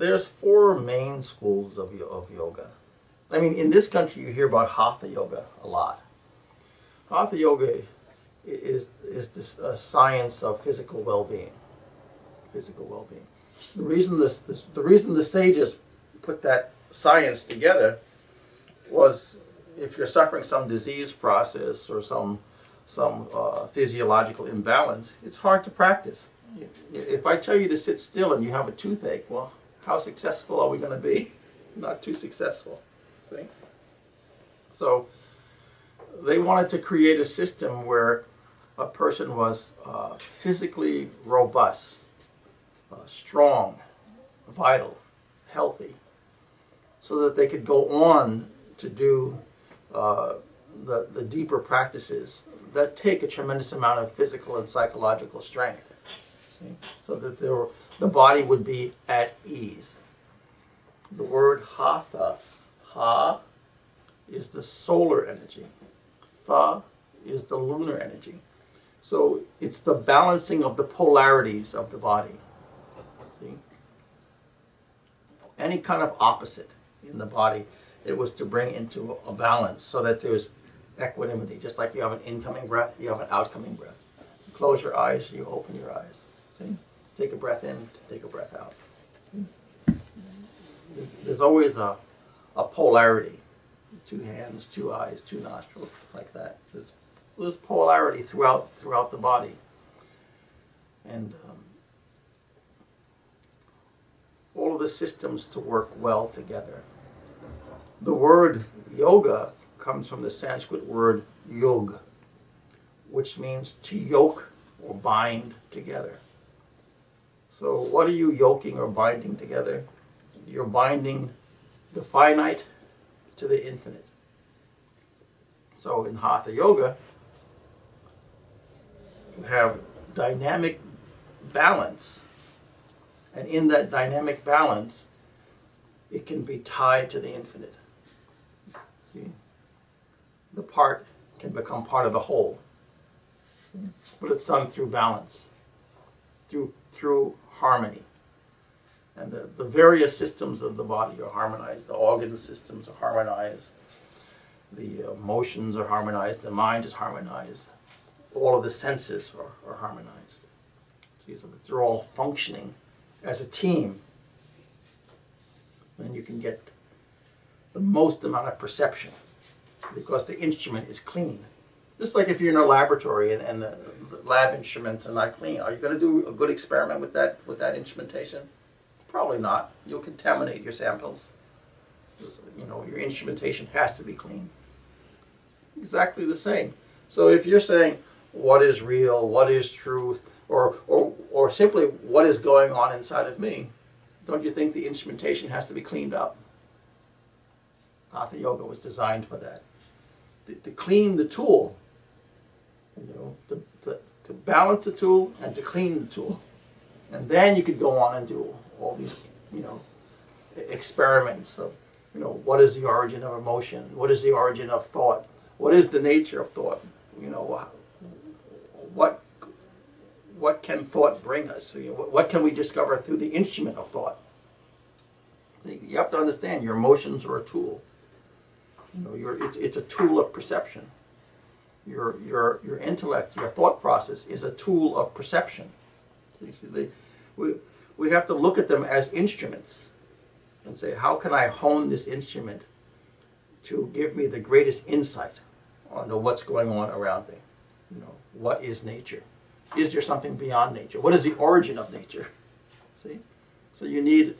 there's four main schools of, of yoga. I mean, in this country, you hear about hatha yoga a lot. Hatha yoga is is this uh, science of physical well-being. Physical well-being. The reason this, this the reason the sages put that science together was if you're suffering some disease process or some some uh, physiological imbalance, it's hard to practice. If I tell you to sit still and you have a toothache, well, how successful are we going to be? Not too successful. See? So they wanted to create a system where a person was uh, physically robust, uh, strong, vital, healthy, so that they could go on to do uh, the, the deeper practices that take a tremendous amount of physical and psychological strength. See? So that there were, the body would be at ease. The word hatha, ha is the solar energy, tha is the lunar energy. So it's the balancing of the polarities of the body. See? Any kind of opposite in the body, it was to bring into a balance so that there's equanimity. Just like you have an incoming breath, you have an outcoming breath. You close your eyes, you open your eyes. See? Take a breath in, to take a breath out. There's always a, a polarity. Two hands, two eyes, two nostrils, like that. There's, there's polarity throughout throughout the body. And um, all of the systems to work well together. The word yoga comes from the Sanskrit word yog, which means to yoke or bind together. So, what are you yoking or binding together? You're binding the finite to the infinite. So, in Hatha Yoga, you have dynamic balance, and in that dynamic balance, it can be tied to the infinite. See? The part can become part of the whole. But it's done through balance, through through harmony. And the, the various systems of the body are harmonized. The organ systems are harmonized. The uh, emotions are harmonized. The mind is harmonized. All of the senses are, are harmonized. See, so that they're all functioning as a team. And you can get the most amount of perception because the instrument is clean. Just like if you're in a laboratory and, and the, the lab instruments are not clean, are you going to do a good experiment with that with that instrumentation? Probably not. You'll contaminate your samples. You know, your instrumentation has to be clean. Exactly the same. So if you're saying what is real, what is truth, or or or simply what is going on inside of me, don't you think the instrumentation has to be cleaned up? Hatha yoga was designed for that. To, to clean the tool, you know, to, to, to balance the tool and to clean the tool. And then you could go on and do all these, you know, experiments of, you know, what is the origin of emotion? What is the origin of thought? What is the nature of thought? You know, what what can thought bring us? You know, what, can we discover through the instrument of thought? You have to understand your emotions are a tool. You know, it's, it's a tool of perception. Your, your, your intellect, your thought process is a tool of perception. You see, they, we, we have to look at them as instruments and say, how can I hone this instrument to give me the greatest insight onto what's going on around me? You know, what is nature? Is there something beyond nature? What is the origin of nature? See? So you need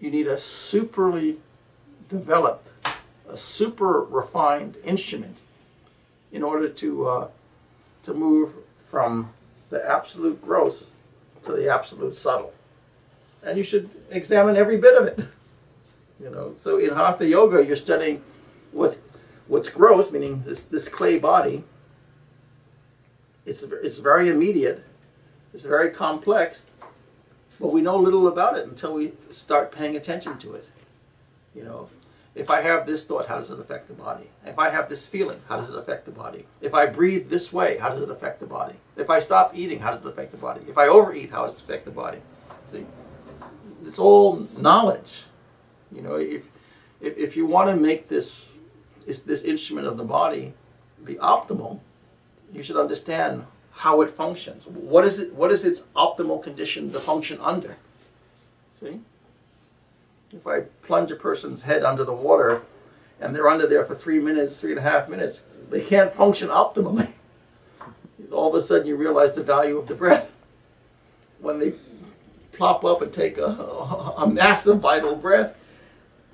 you need a superly developed, a super refined instrument in order to uh, to move from the absolute gross to the absolute subtle. And you should examine every bit of it. You know, so in Hatha Yoga, you're studying what's what's gross, meaning this this clay body. It's it's very immediate, it's very complex, but we know little about it until we start paying attention to it. You know, if I have this thought, how does it affect the body? If I have this feeling, how does it affect the body? If I breathe this way, how does it affect the body? If I stop eating, how does it affect the body? If I overeat, how does it affect the body? See, it's all knowledge. You know, if if, if you want to make this this instrument of the body be optimal, you should understand how it functions. What is it? What is its optimal condition to function under? See, if I plunge a person's head under the water, and they're under there for three minutes, three and a half minutes, they can't function optimally. All of a sudden, you realize the value of the breath when they plop up and take a, a massive vital breath.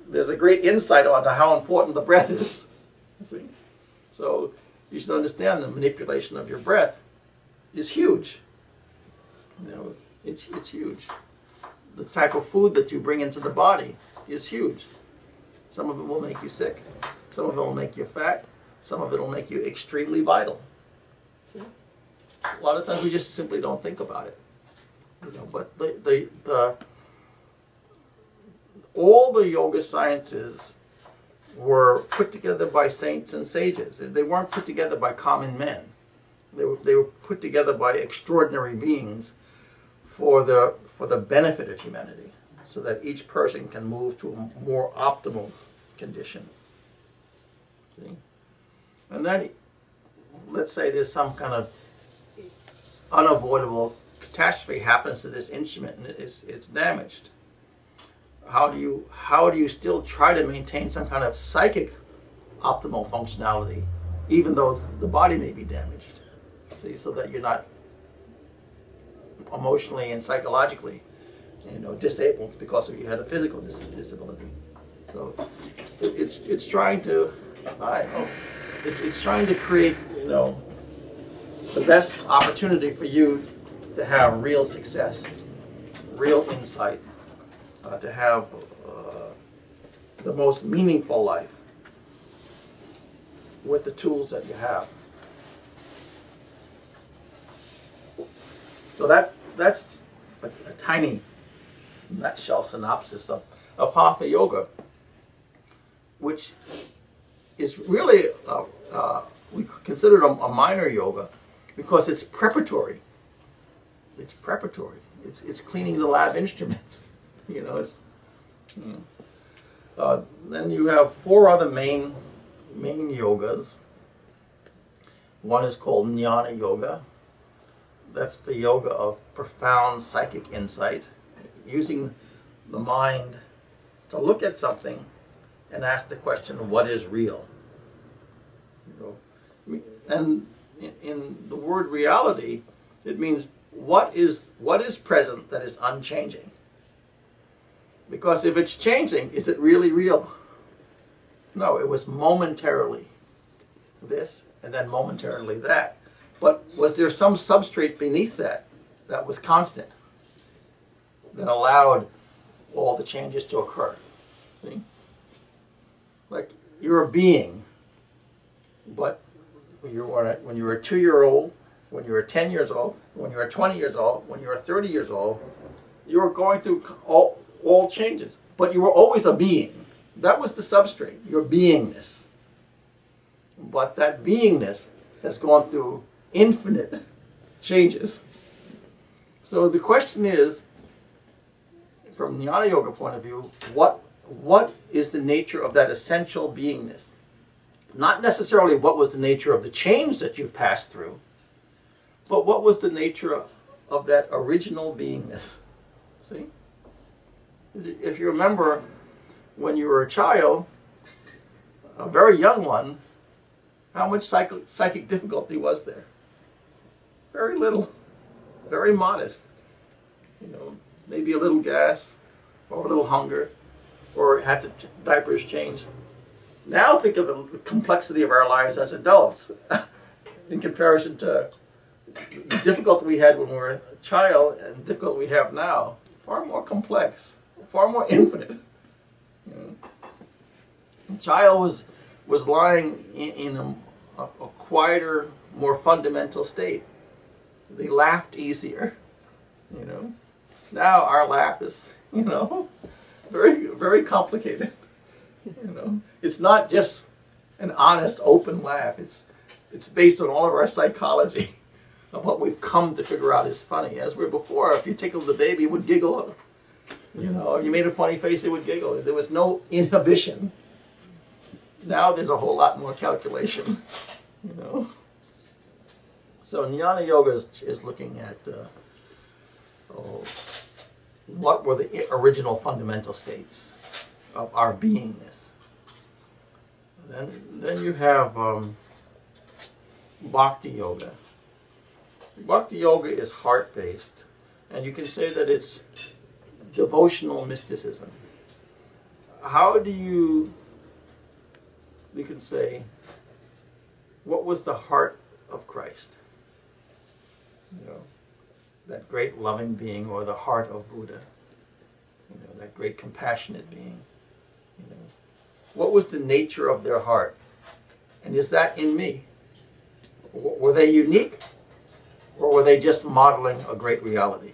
There's a great insight onto how important the breath is. So you should understand the manipulation of your breath is huge. You know, it's, it's huge. The type of food that you bring into the body is huge. Some of it will make you sick. Some of it will make you fat. Some of it will make you extremely vital. See? A lot of times we just simply don't think about it. You know, but the, the, the all the yoga sciences were put together by saints and sages. They weren't put together by common men. They were, they were put together by extraordinary beings for the, for the benefit of humanity, so that each person can move to a more optimal condition. See? And then, let's say there's some kind of unavoidable catastrophe happens to this instrument and it's, it's damaged how do you how do you still try to maintain some kind of psychic optimal functionality even though the body may be damaged see so that you're not emotionally and psychologically you know disabled because of you had a physical dis disability so it, it's it's trying to I know it, it's trying to create you know the best opportunity for you to have real success real insight uh, to have uh, the most meaningful life with the tools that you have. So that's that's a, a tiny nutshell synopsis of, of Hatha Yoga, which is really, uh, uh, we consider it a, a minor yoga because it's preparatory. It's preparatory. It's, it's cleaning the lab instruments. you know, it's. Hmm. Uh, then you have four other main main yogas. One is called Jnana Yoga. That's the yoga of profound psychic insight, using the mind to look at something and ask the question, what is real? And in the word reality, it means what is what is present that is unchanging. Because if it's changing, is it really real? No, it was momentarily this and then momentarily that. But was there some substrate beneath that that was constant, that allowed all the changes to occur? See? Like you're a being, but when you were when you were a two-year-old, when you were 10 years old, when you were 20 years old, when you were 30 years old, you were going through all all changes. But you were always a being. That was the substrate, your beingness. But that beingness has gone through infinite changes. So the question is, from Jnana Yoga point of view, what, what is the nature of that essential beingness? Not necessarily what was the nature of the change that you've passed through, but what was the nature of, of that original beingness? See? if you remember when you were a child, a very young one, how much psychic, psychic difficulty was there? Very little, very modest. You know, maybe a little gas, or a little hunger, or had the diapers changed. Now think of the complexity of our lives as adults in comparison to the difficulty we had when we were a child and the difficulty we have now. Far more complex far more infinite. You know? Child was was lying in, in a, a, a quieter, more fundamental state. They laughed easier. You know. Now our laugh is, you know, very very complicated. You know, it's not just an honest, open laugh. It's it's based on all of our psychology of what we've come to figure out is funny. As we were before, if you tickled the baby, it would giggle You know, if you made a funny face, it would giggle. There was no inhibition. Now there's a whole lot more calculation. You know. So Jnana Yoga is, is looking at uh, oh, what were the original fundamental states of our beingness. Then, then you have um, Bhakti Yoga. Bhakti Yoga is heart based, and you can say that it's devotional mysticism. How do you, we can say, what was the heart of Christ? You know, that great loving being, or the heart of Buddha. You know, that great compassionate being. You know, what was the nature of their heart? And is that in me? Were they unique? Or were they just modeling a great reality?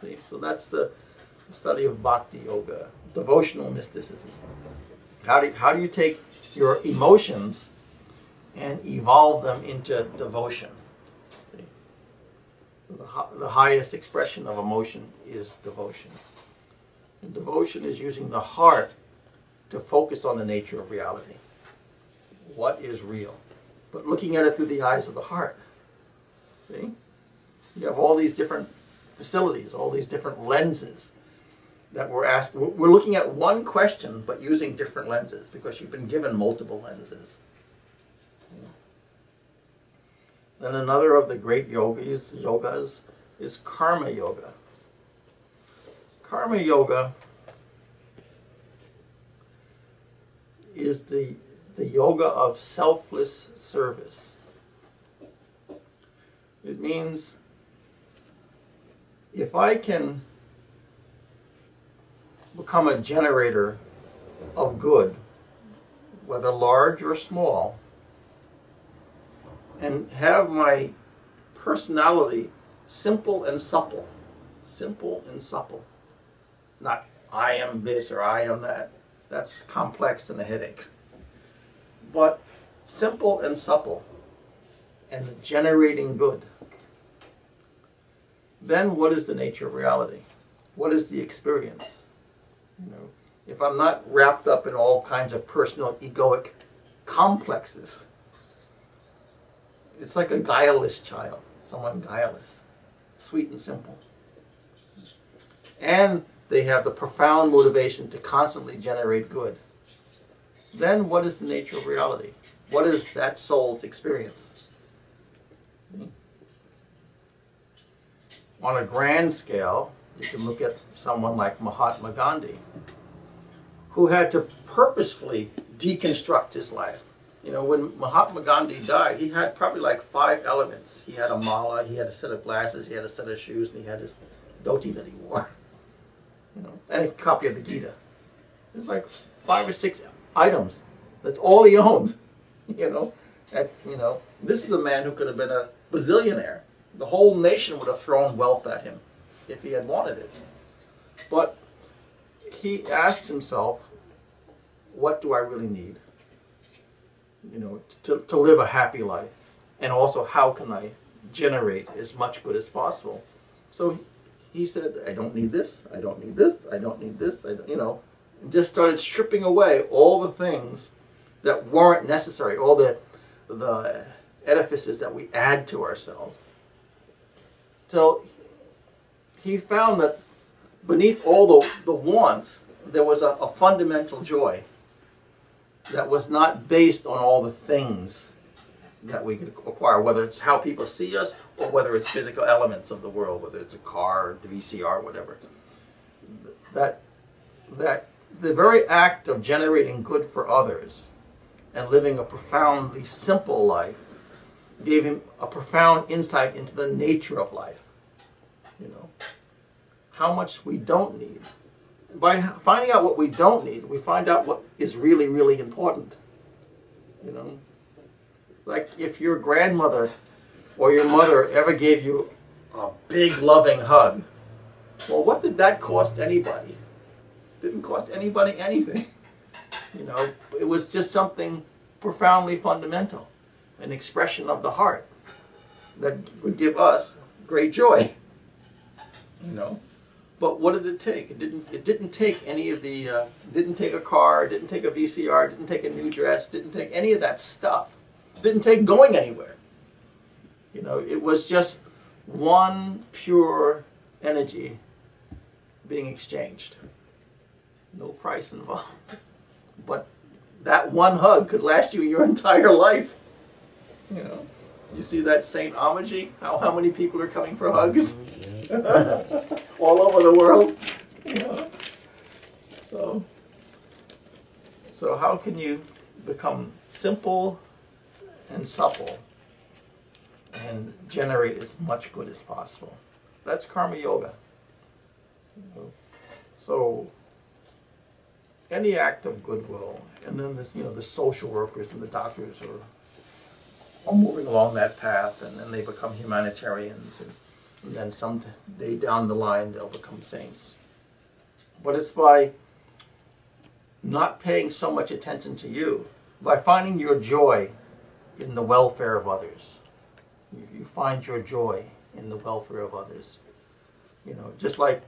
See? So that's the study of bhakti yoga, devotional mysticism. How do, how do you take your emotions and evolve them into devotion? The, the highest expression of emotion is devotion. And devotion is using the heart to focus on the nature of reality. What is real? But looking at it through the eyes of the heart. See? You have all these different facilities, all these different lenses that we're asking. We're looking at one question, but using different lenses because you've been given multiple lenses. Then another of the great yogis, yogas is karma yoga. Karma yoga is the, the yoga of selfless service. It means if I can become a generator of good, whether large or small, and have my personality simple and supple. Simple and supple. Not I am this or I am that. That's complex and a headache. But simple and supple and generating good. Then what is the nature of reality? What is the experience? You know, if I'm not wrapped up in all kinds of personal egoic complexes, it's like a guileless child, someone guileless, sweet and simple. And they have the profound motivation to constantly generate good. Then what is the nature of reality? What is that soul's experience? Hmm? On a grand scale, you can look at someone like Mahatma Gandhi, who had to purposefully deconstruct his life. You know, when Mahatma Gandhi died, he had probably like five elements. He had a mala, he had a set of glasses, he had a set of shoes, and he had his dhoti that he wore. You know, and a copy of the Gita. There's like five or six items. That's all he owned. You know, and, you know, this is a man who could have been a bazillionaire. The whole nation would have thrown wealth at him if he had wanted it. But he asked himself, what do I really need? You know, to, to live a happy life. And also, how can I generate as much good as possible? So he said, I don't need this, I don't need this, I don't need this, I don't, you know, just started stripping away all the things that weren't necessary, all the, the edifices that we add to ourselves. So he found that beneath all the, the wants, there was a, a fundamental joy that was not based on all the things that we could acquire, whether it's how people see us or whether it's physical elements of the world, whether it's a car or VCR, whatever. That, that the very act of generating good for others and living a profoundly simple life gave him a profound insight into the nature of life. You know, how much we don't need. By finding out what we don't need, we find out what is really, really important. You know, like if your grandmother or your mother ever gave you a big loving hug, well, what did that cost anybody? Didn't cost anybody anything. You know, it was just something profoundly fundamental, an expression of the heart that would give us great joy. You know, But what did it take? It didn't. It didn't take any of the. Uh, didn't take a car. Didn't take a VCR. Didn't take a new dress. Didn't take any of that stuff. Didn't take going anywhere. You know, it was just one pure energy being exchanged. No price involved. But that one hug could last you your entire life. You know, you see that Saint Ammachi? How how many people are coming for hugs? All over the world. Know? So so how can you become simple and supple and generate as much good as possible? That's karma yoga. So any act of goodwill, and then this, you know, the social workers and the doctors are, are moving along that path, and then they become humanitarians, and, and then someday down the line they'll become saints. But it's by not paying so much attention to you, by finding your joy in the welfare of others. You, find your joy in the welfare of others. You know, just like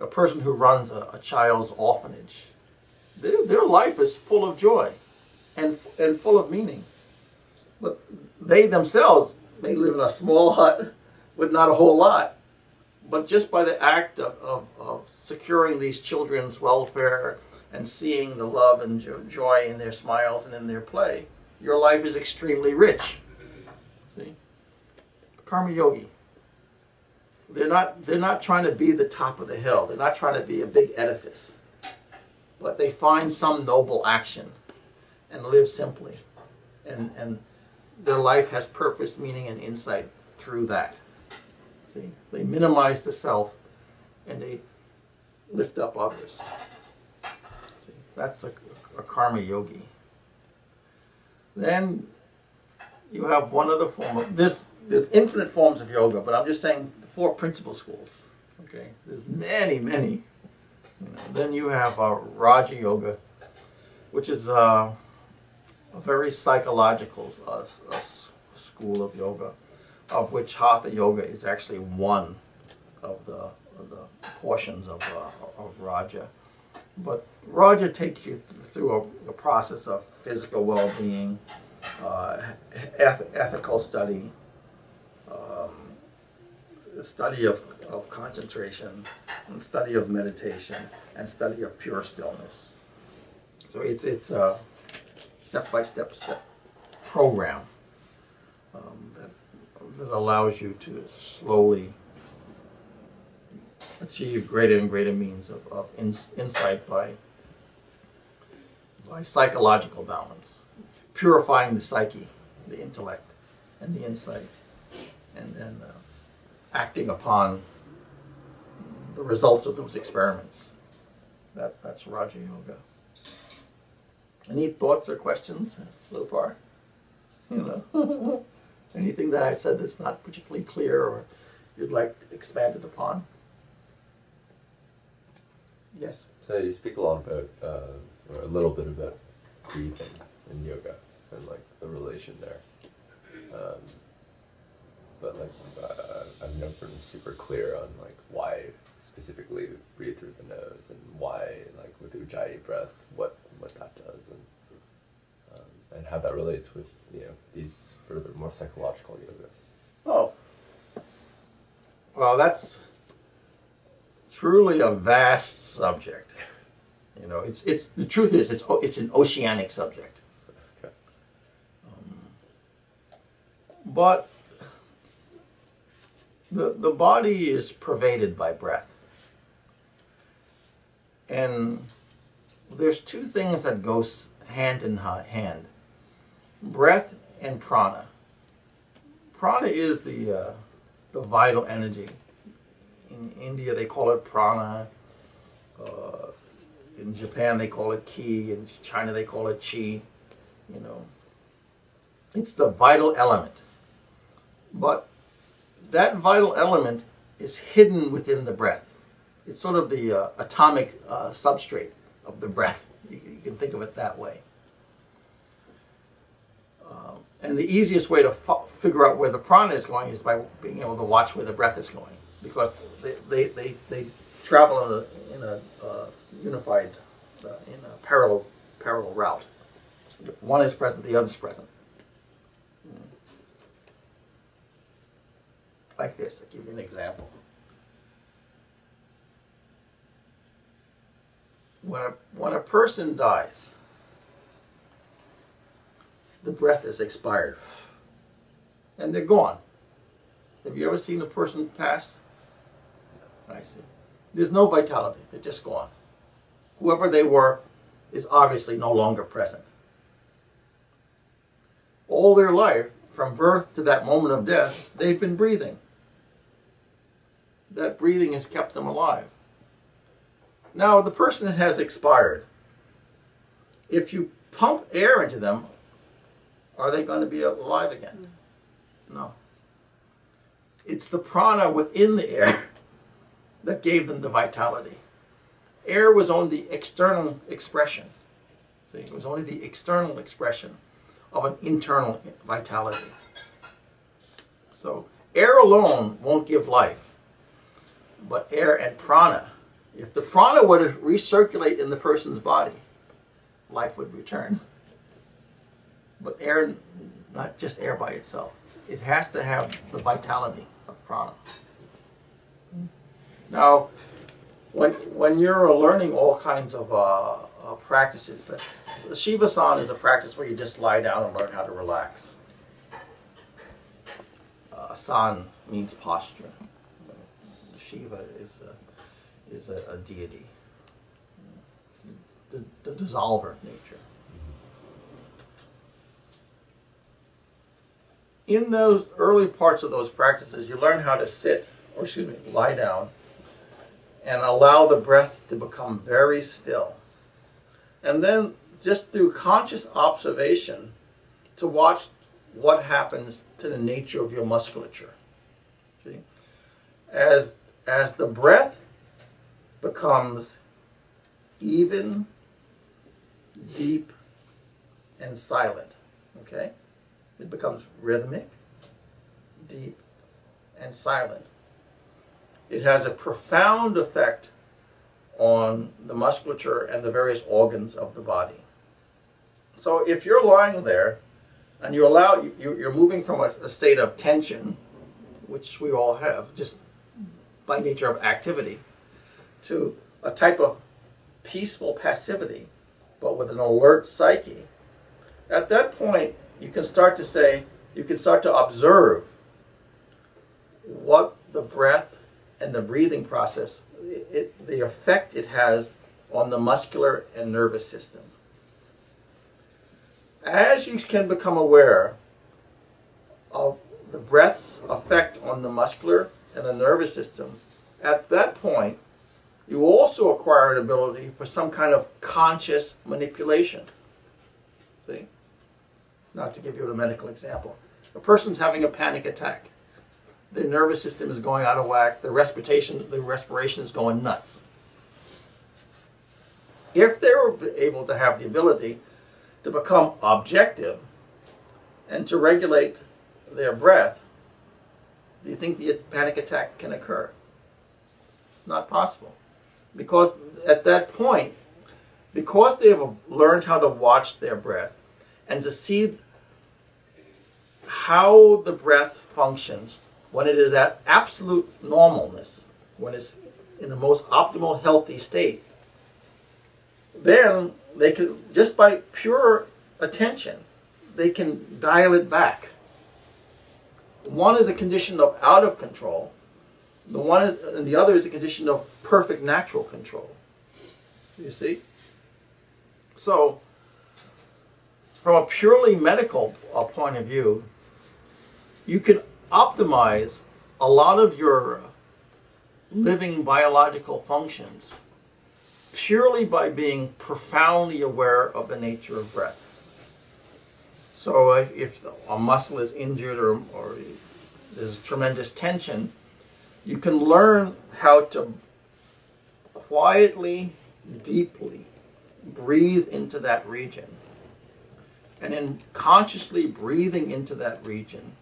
a person who runs a, a child's orphanage their, their life is full of joy and, and full of meaning. But they themselves may live in a small hut with not a whole lot. But just by the act of, of, of securing these children's welfare and seeing the love and joy in their smiles and in their play, your life is extremely rich. See? Karma Yogi. They're not, they're not trying to be the top of the hill. They're not trying to be a big edifice but they find some noble action and live simply. And, and their life has purpose, meaning, and insight through that. See, they minimize the self and they lift up others. See, that's a, a karma yogi. Then you have one other form of this. There's infinite forms of yoga, but I'm just saying the four principal schools. Okay, there's many, many then you have uh, Raja Yoga, which is uh, a very psychological uh, school of yoga, of which Hatha Yoga is actually one of the, of the portions of, uh, of Raja. But Raja takes you through a, a process of physical well-being, uh, eth ethical study, um, study of, of concentration, and study of meditation, and study of pure stillness. So it's it's a step-by-step step program um, that, that allows you to slowly achieve greater and greater means of, of insight by, by psychological balance, purifying the psyche, the intellect, and the insight, and then uh, acting upon the results of those experiments. That, that's Raja Yoga. Any thoughts or questions so far? You know, anything that I've said that's not particularly clear or you'd like expanded upon? Yes. So you speak a lot about, uh, or a little bit about breathing and yoga and like the relation there. Um, but like uh, I've never been super clear on like why specifically breathe through the nose and why, like with Ujjayi breath, what what that does and um, and how that relates with you know these further more psychological yogas. Oh, well, that's truly a vast subject. You know, it's it's the truth is it's it's an oceanic subject. Okay. Um, but the the body is pervaded by breath. And there's two things that go hand in hand breath and prana. Prana is the, uh, the vital energy. In India, they call it prana. Uh, in Japan, they call it ki. In China, they call it chi. You know, it's the vital element. But that vital element is hidden within the breath. It's sort of the uh, atomic uh, substrate of the breath. You, can think of it that way. Um, and the easiest way to figure out where the prana is going is by being able to watch where the breath is going. Because they, they, they, they, travel in a, in a uh, unified, uh, in a parallel, parallel route. If one is present, the other is present. Like this, I'll give you an example. When a, when a person dies, the breath is expired and they're gone. Have you ever seen a person pass? I see. There's no vitality, they're just gone. Whoever they were is obviously no longer present. All their life, from birth to that moment of death, they've been breathing. That breathing has kept them alive. Now, the person has expired. If you pump air into them, are they going to be alive again? Mm. No. It's the prana within the air that gave them the vitality. Air was only the external expression. See, it was only the external expression of an internal vitality. So, air alone won't give life, but air and prana. If the prana were to recirculate in the person's body, life would return. But air, not just air by itself, it has to have the vitality of prana. Now, when when you're learning all kinds of uh, uh, practices, the Shiva-san is a practice where you just lie down and learn how to relax. Uh, Asan means posture. Shiva is a, is a, a deity, the, the dissolver nature. In those early parts of those practices, you learn how to sit, or excuse me, lie down, and allow the breath to become very still. And then, just through conscious observation, to watch what happens to the nature of your musculature. See? As, as the breath becomes even, deep, and silent, okay? It becomes rhythmic, deep, and silent. It has a profound effect on the musculature and the various organs of the body. So if you're lying there and you allow, you, you're moving from a, a state of tension, which we all have just by nature of activity, to a type of peaceful passivity, but with an alert psyche, at that point, you can start to say, you can start to observe what the breath and the breathing process, it, the effect it has on the muscular and nervous system. As you can become aware of the breath's effect on the muscular and the nervous system, at that point, you also acquire an ability for some kind of conscious manipulation. See? Not to give you a medical example. A person's having a panic attack. Their nervous system is going out of whack. The respiration, the respiration is going nuts. If they were able to have the ability to become objective and to regulate their breath, do you think the panic attack can occur? It's not possible. Because at that point, because they have learned how to watch their breath and to see how the breath functions when it is at absolute normalness, when it's in the most optimal healthy state, then they can, just by pure attention, they can dial it back. One is a condition of out of control, the one is, and the other is a condition of perfect natural control. You see? So, from a purely medical uh, point of view, you can optimize a lot of your living biological functions purely by being profoundly aware of the nature of breath. So if, a muscle is injured or, or there's tremendous tension, you can learn how to quietly, deeply breathe into that region. And in consciously breathing into that region,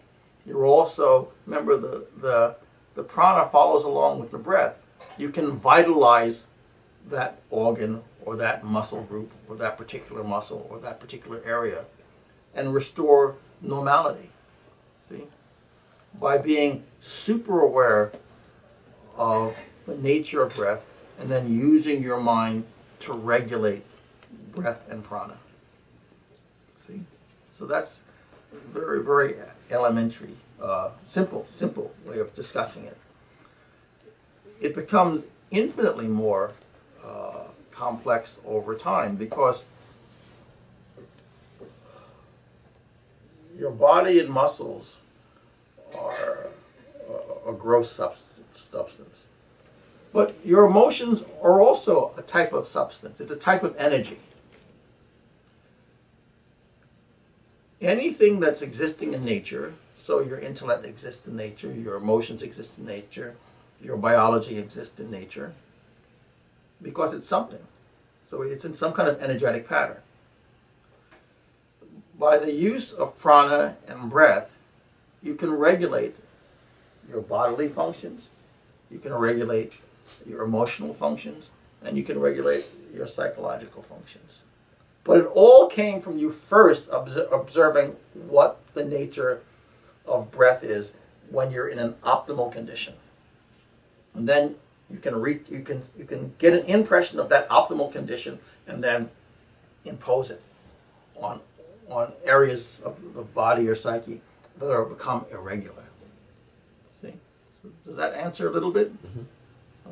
you're also, remember the, the, the prana follows along with the breath. you can vitalize that organ or that muscle group or that particular muscle or that particular area and restore normality. See? By being super aware of the nature of breath and then using your mind to regulate breath and prana. See? So that's very, very elementary, uh, simple, simple way of discussing it. It becomes infinitely more uh, complex over time because your body and muscles are a- a gross substance, substance. But your emotions are also a type of substance. It's a type of energy. Anything that's existing in nature, so your intellect exists in nature, your emotions exist in nature, your biology exists in nature, because it's something. So it's in some kind of energetic pattern. By the use of prana and breath, you can regulate your bodily functions, you can regulate your emotional functions, and you can regulate your psychological functions. But it all came from you first obs- observing what the nature of breath is when you're in an optimal condition. And then you can re- you can you can get an impression of that optimal condition and then impose it on on areas of the body or psyche that are become irregular. Does that answer a little bit?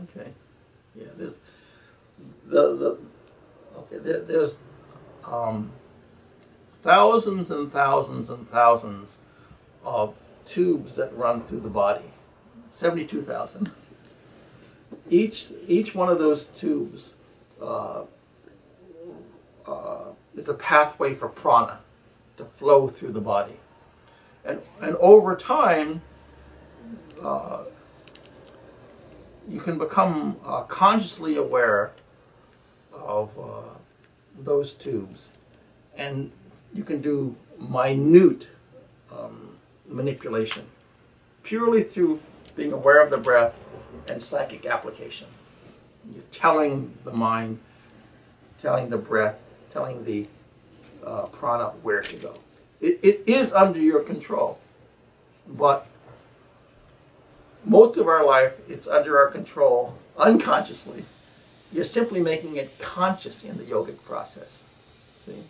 Okay. Yeah. There's the the okay. There, there's um, thousands and thousands and thousands of tubes that run through the body. Seventy-two thousand. Each each one of those tubes uh, uh, is a pathway for prana to flow through the body, and and over time, uh, you can become uh, consciously aware of uh, those tubes, and you can do minute um, manipulation purely through being aware of the breath and psychic application. You're telling the mind, telling the breath, telling the uh, prana where to go. It, it is under your control, but most of our life it's under our control unconsciously. You're simply making it conscious in the yogic process. See?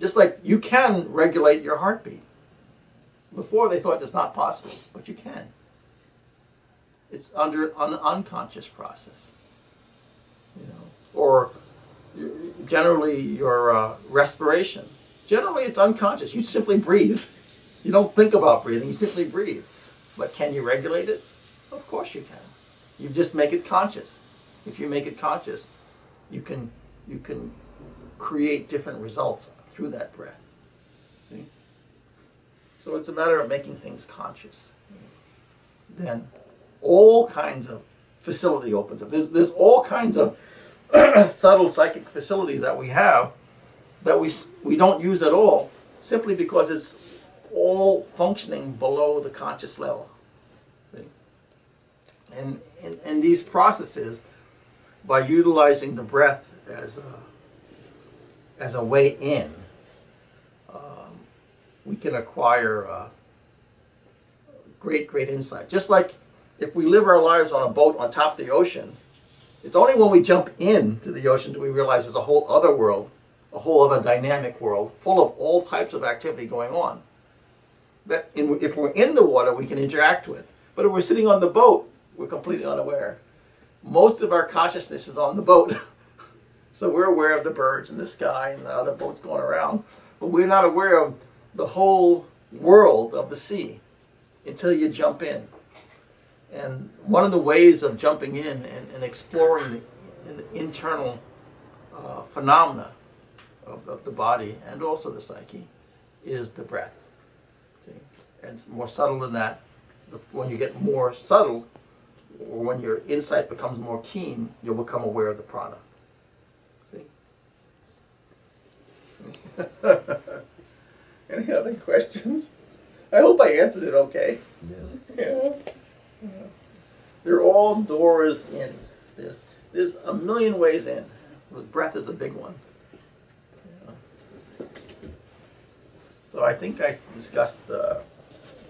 Just like you can regulate your heartbeat. Before they thought it's not possible, but you can. It's under an unconscious process. You know, or generally your uh, respiration. Generally, it's unconscious. You simply breathe. You don't think about breathing. You simply breathe. But can you regulate it? Of course you can. You just make it conscious. If you make it conscious, you can you can create different results through that breath. So it's a matter of making things conscious. Then all kinds of facility opens up. There's, there's all kinds of subtle psychic facility that we have that we, we don't use at all simply because it's all functioning below the conscious level. See? And in, in these processes, by utilizing the breath as a, as a way in, um, we can acquire uh, great, great insight. Just like if we live our lives on a boat on top of the ocean, it's only when we jump into the ocean do we realize there's a whole other world, a whole other dynamic world full of all types of activity going on. That in, if we're in the water, we can interact with. But if we're sitting on the boat, we're completely unaware. Most of our consciousness is on the boat. so we're aware of the birds and the sky and the other boats going around. But we're not aware of the whole world of the sea until you jump in. And one of the ways of jumping in and, and exploring the, the internal uh, phenomena of, of the body and also the psyche is the breath. And more subtle than that. The, when you get more subtle, or when your insight becomes more keen, you'll become aware of the prana. See? Any other questions? I hope I answered it okay. Yeah. Yeah. They're all doors in. There's, there's a million ways in. But breath is a big one. Yeah. So I think I discussed uh,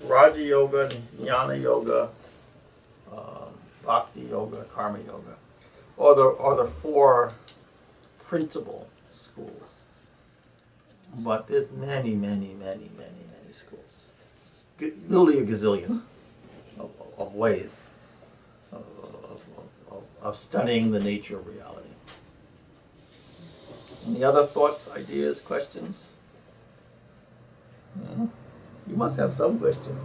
Raja Yoga, Jnana Yoga, um, Bhakti Yoga, Karma Yoga, or the or the four principal schools. But there's many, many, many, many, many schools. G- Literally a gazillion of, of ways of, of, of, studying the nature of reality. Any other thoughts, ideas, questions? No? You must have some question.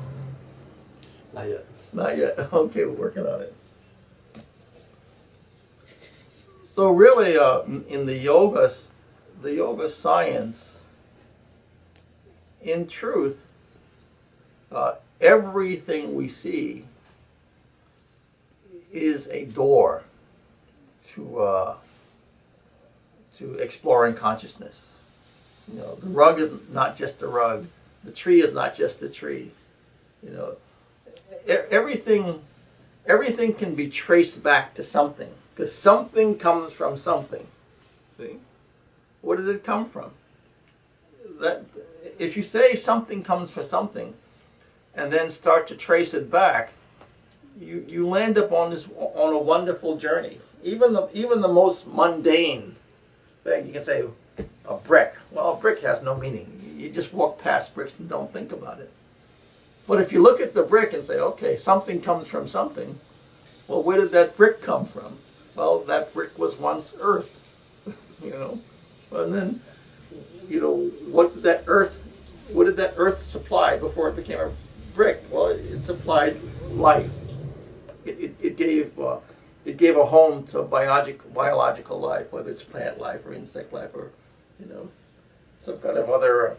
Not yet. Not yet. Okay, we're working on it. So really, uh, in the yoga, the yoga science, in truth, uh, everything we see is a door to uh, to exploring consciousness. You know, the rug is not just a rug. The tree is not just a tree. You know, everything everything can be traced back to something because something comes from something. See? Where did it come from? That if you say something comes from something and then start to trace it back you you land up on this on a wonderful journey. Even the even the most mundane thing you can say a brick. Well a brick has no meaning you just walk past bricks and don't think about it but if you look at the brick and say, okay, something comes from something, well, where did that brick come from? Well, that brick was once earth, you know. And then, you know, what did that earth, what did that earth supply before it became a brick? Well, it, it supplied life. It, it, it gave uh, it gave a home to biologic, biological life, whether it's plant life or insect life or, you know, some kind of other,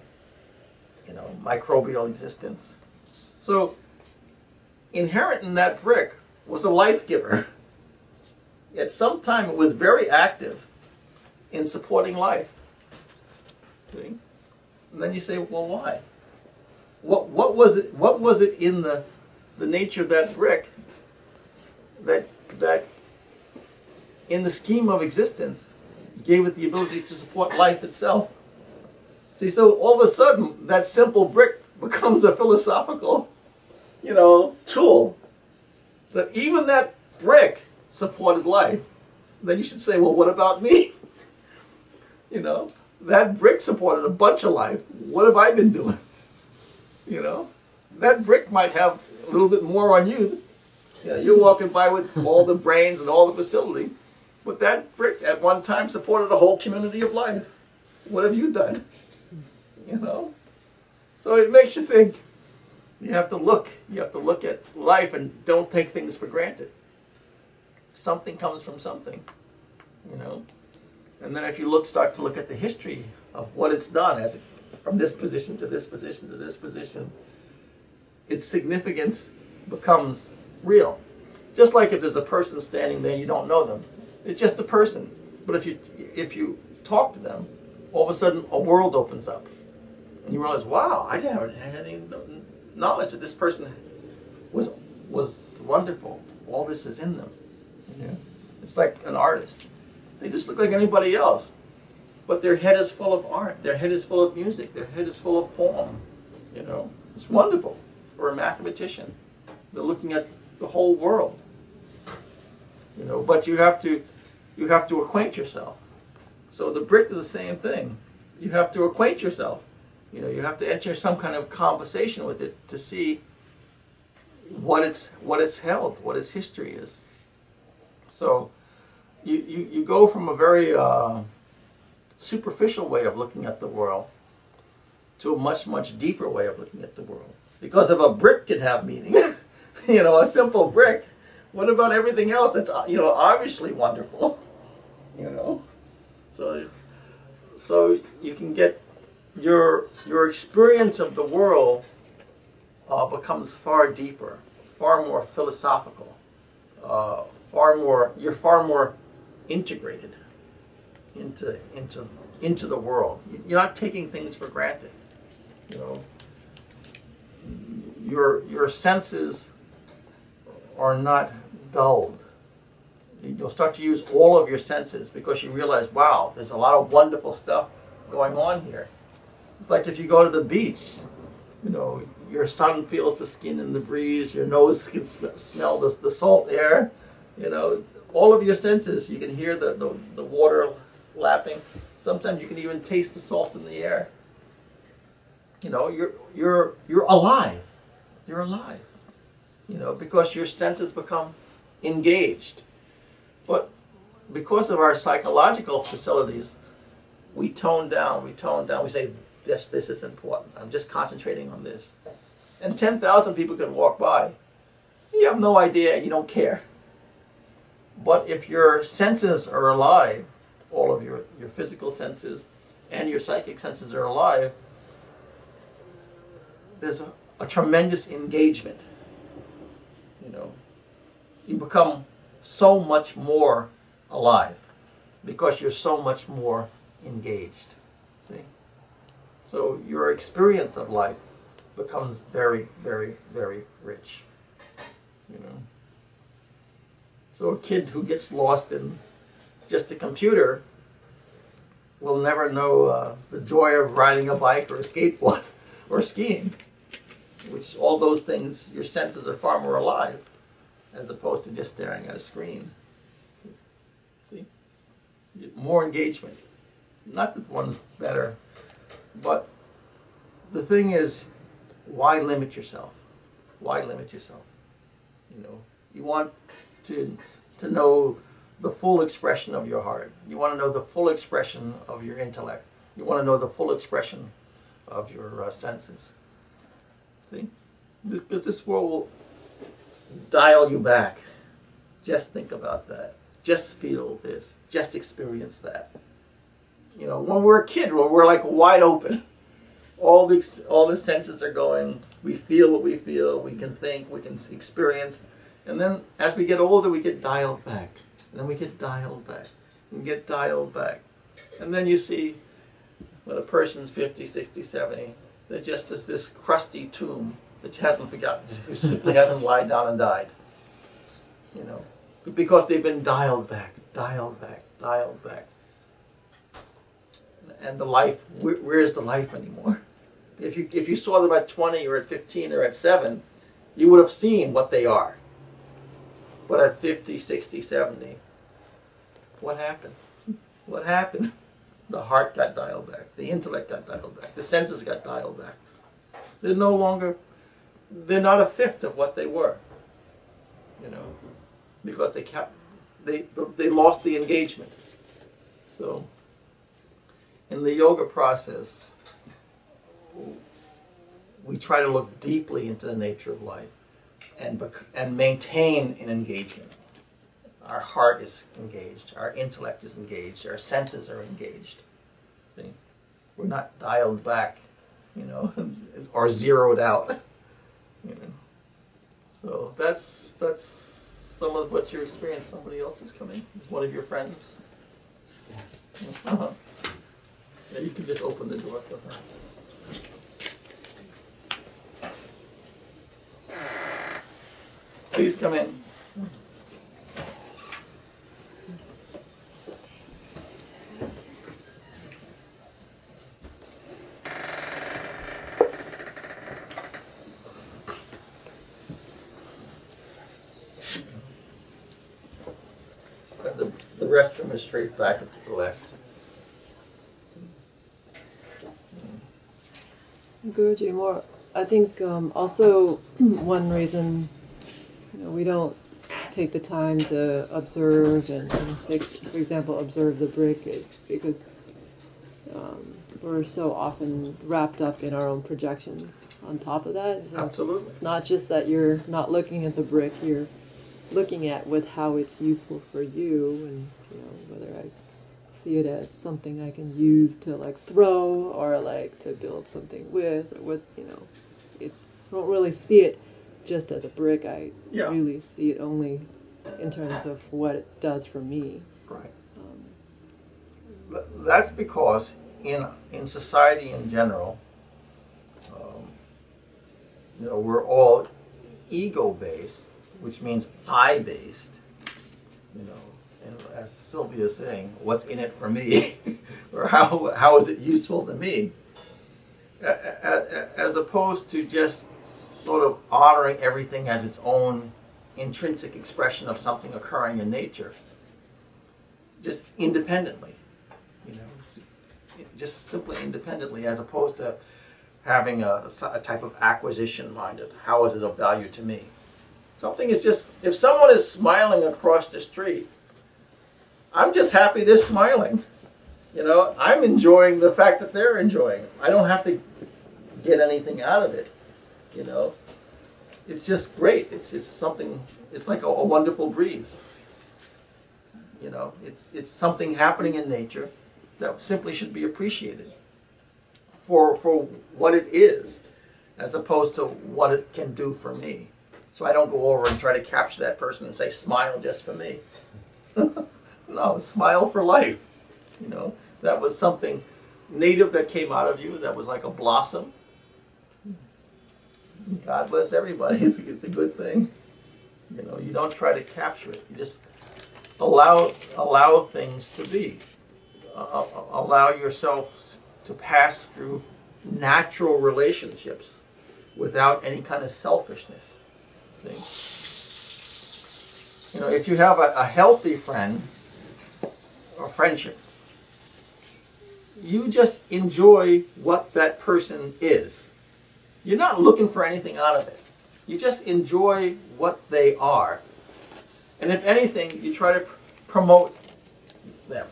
you know, microbial existence. So, inherent in that brick was a life giver. At some time, it was very active in supporting life. And then you say, well, why? What, what was it? What was it in the, the nature of that brick that that, in the scheme of existence, gave it the ability to support life itself? See, so all of a sudden, that simple brick becomes a philosophical, you know, tool. That even that brick supported life. Then you should say, well, what about me? you know, that brick supported a bunch of life. What have I been doing? You know, that brick might have a little bit more on you. Know, you're walking by with all the brains and all the facility, but that brick at one time supported a whole community of life. What have you done? You know. So it makes you think. You have to look. You have to look at life and don't take things for granted. Something comes from something, you know. And then if you look, start to look at the history of what it's done as it, from this position to this position to this position, its significance becomes real. Just like if there's a person standing there you don't know them, it's just a person. But if you if you talk to them, all of a sudden a world opens up and you realize, wow, I haven't had any knowledge that this person was was wonderful. All this is in them. Yeah. It's like an artist. They just look like anybody else, but their head is full of art. Their head is full of music. Their head is full of form. You know, it's wonderful Or a mathematician. They're looking at the whole world. You know, but you have to you have to acquaint yourself. So the brick is the same thing. You have to acquaint yourself. You know, you have to enter some kind of conversation with it to see what it's what it's held, what its history is. So you, you, you go from a very uh, superficial way of looking at the world to a much, much deeper way of looking at the world. Because if a brick can have meaning, you know, a simple brick, what about everything else that's, uh, you know, obviously wonderful? You know? So, so you can get your your experience of the world uh, becomes far deeper, far more philosophical, uh, far more. You're far more integrated into into into the world. You're not taking things for granted. You know, your your senses are not dulled. You'll start to use all of your senses because you realize, wow, there's a lot of wonderful stuff going on here. It's like if you go to the beach, you know, your son feels the skin in the breeze, your nose can sm- smell the, the salt air, you know, all of your senses. You can hear the, the, the water lapping. Sometimes you can even taste the salt in the air. You know, you're, you're, you're alive. You're alive. You know, because your senses become engaged. But because of our psychological facilities, we tone down, we tone down, we say, this, this is important. I'm just concentrating on this. And 10,000 people can walk by. You have no idea and you don't care. But if your senses are alive, all of your, your physical senses and your psychic senses are alive, there's a, a tremendous engagement. You know, you become so much more alive because you're so much more engaged. See? So your experience of life becomes very, very, very rich. You know. So a kid who gets lost in just a computer will never know uh, the joy of riding a bike or a skateboard or skiing. Which all those things, your senses are far more alive as opposed to just staring at a screen. See? More engagement. Not that one's better, but the thing is, why limit yourself? Why limit yourself? You know, you want to to know the full expression of your heart. You want to know the full expression of your intellect. You want to know the full expression of your uh, senses. See, because this world will dial you back. Just think about that. Just feel this. Just experience that. You know, when we're a kid, we're like wide open, all the all the senses are going. We feel what we feel. We can think. We can experience. And then as we get older, we get dialed back. And then we get dialed back. And get dialed back. And then you see when a person's 50, 60, 70, they're just as this crusty tomb that hasn't forgotten, who simply hasn't lied down and died. You know, because they've been dialed back, dialed back, dialed back. And the life, where, where's the life anymore? If you, if you saw them at 20 or at 15 or at 7, you would have seen what they are. But at 50, 60, 70, what happened? What happened? The heart got dialed back. The intellect got dialed back. The senses got dialed back. They're no longer, they're not a fifth of what they were. You know, because they kept, they, they lost the engagement. So, in the yoga process, we try to look deeply into the nature of life and, bec- and maintain an engagement. Our heart is engaged, our intellect is engaged, our senses are engaged. See? We're not dialed back, you know, or zeroed out. You know. So that's that's some of what you experience. Somebody else is coming. Is one of your friends. Uh-huh. Yeah, you can just open the door for her. Please come in. The, the restroom is straight back to the left. Guruji, more. I think um, also one reason you know, we don't take the time to observe and, and say, for example, observe the brick is because um, we're so often wrapped up in our own projections on top of that. So Absolutely. It's not just that you're not looking at the brick, you're looking at with how it's useful for you and you know whether I see it as something I can use to like throw or like to build something with or with you know it I don't really see it just as a brick. I Yeah. really see it only in terms of what it does for me. Right. Um, That's because in in society in general, um, you know, we're all ego based. which means I based, you know, and as Sylvia is saying, what's in it for me, or how how is it useful to me, as opposed to just sort of honoring everything as its own intrinsic expression of something occurring in nature, just independently, you know, just simply independently, as opposed to having a, a type of acquisition minded. How is it of value to me? Something is just, if someone is smiling across the street, I'm just happy they're smiling. You know, I'm enjoying the fact that they're enjoying. I don't have to get anything out of it. You know, it's just great. It's, it's something, it's like a, a wonderful breeze. You know, it's, it's something happening in nature that simply should be appreciated for, for what it is, as opposed to what it can do for me. So I don't go over and try to capture that person and say, smile just for me. no, smile for life. You know, that was something native that came out of you that was like a blossom. God bless everybody. It's, it's a good thing. You know, you don't try to capture it. You just allow allow things to be. Uh, allow yourself to pass through natural relationships without any kind of selfishness. See? You know, if you have a, a healthy friend or friendship, you just enjoy what that person is. You're not looking for anything out of it. You just enjoy what they are. And if anything, you try to pr- promote them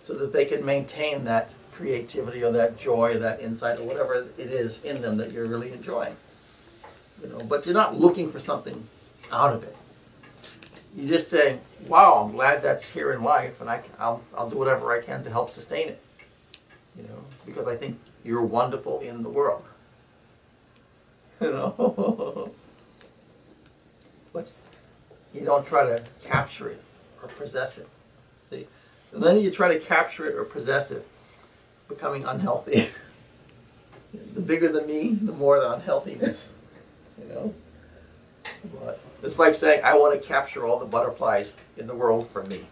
so that they can maintain that creativity or that joy or that insight or whatever it is in them that you're really enjoying. You know, but you're not looking for something out of it. You're just say, "Wow, I'm glad that's here in life, and I can, I'll, I'll do whatever I can to help sustain it." You know, because I think you're wonderful in the world. You know, but you don't try to capture it or possess it. See, then you try to capture it or possess it, it's becoming unhealthy. the bigger the me, the more the unhealthiness. You know, it's like saying I want to capture all the butterflies in the world for me.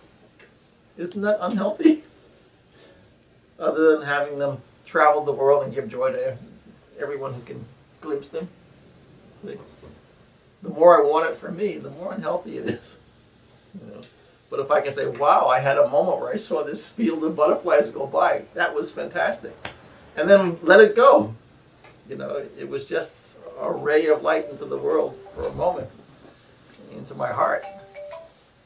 Isn't that unhealthy? Other than having them travel the world and give joy to everyone who can glimpse them. The more I want it for me, the more unhealthy it is. You know? But if I can say, wow, I had a moment where I saw this field of butterflies go by, that was fantastic. And then let it go. You know, it was just a ray of light into the world for a moment, into my heart.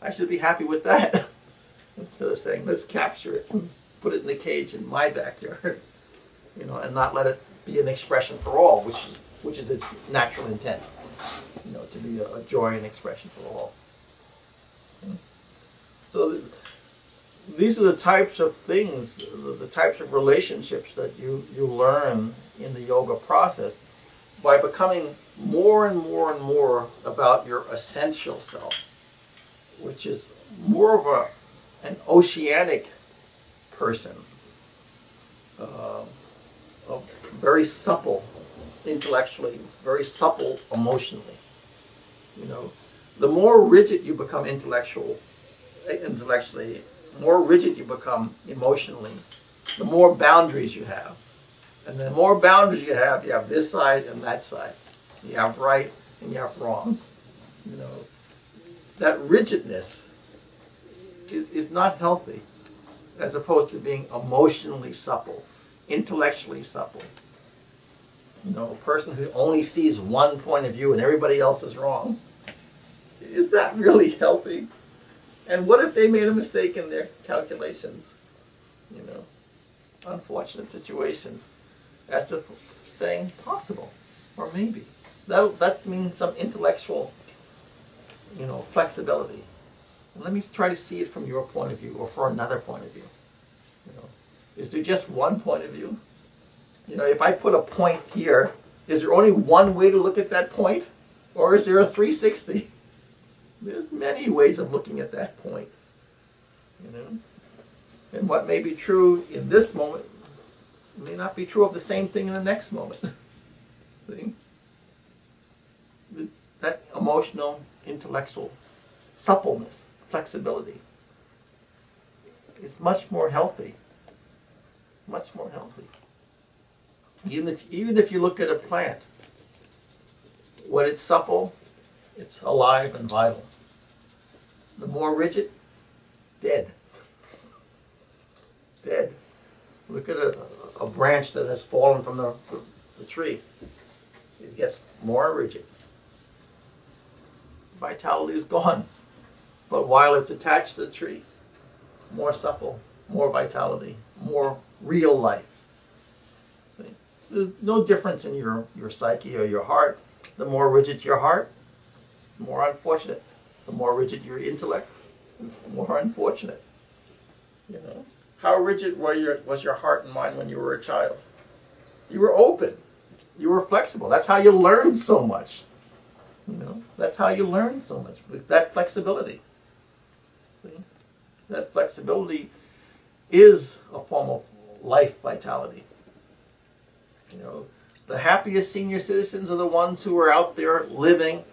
I should be happy with that. Instead of saying, let's capture it, and put it in a cage in my backyard, you know, and not let it be an expression for all, which is which is its natural intent, you know, to be a, a joy and expression for all. So th- these are the types of things, the, the types of relationships that you, you learn in the yoga process by becoming more and more and more about your essential self, which is more of a an oceanic person, uh, very supple intellectually, very supple emotionally. You know, the more rigid you become intellectual, intellectually, more rigid you become emotionally, the more boundaries you have. And the more boundaries you have, you have this side and that side. You have right and you have wrong. You know, that rigidness is, is not healthy as opposed to being emotionally supple, intellectually supple. You know, a person who only sees one point of view and everybody else is wrong. Is that really healthy? And what if they made a mistake in their calculations? You know, unfortunate situation. As to saying possible or maybe. That that's means some intellectual, you know, flexibility. Let me try to see it from your point of view or for another point of view. You know, is there just one point of view? You know, if I put a point here, is there only one way to look at that point? Or is there a 360? There's many ways of looking at that point. You know? And what may be true in this moment may not be true of the same thing in the next moment. See? Emotional intellectual suppleness, flexibility. It's much more healthy. Much more healthy. Even if even if you look at a plant, when it's supple, it's alive and vital. The more rigid, dead. Dead. Look at a, a branch that has fallen from the, the tree. It gets more rigid. Vitality is gone. But while it's attached to the tree, more supple, more vitality, more real life. There's no difference in your, your psyche or your heart. The more rigid your heart, the more unfortunate. The more rigid your intellect, the more unfortunate. You know? How rigid were your, was your heart and mind when you were a child? You were open. You were flexible. That's how you learned so much. You know, that's how you learn so much. That flexibility. See? That flexibility is a form of life vitality. You know, the happiest senior citizens are the ones who are out there living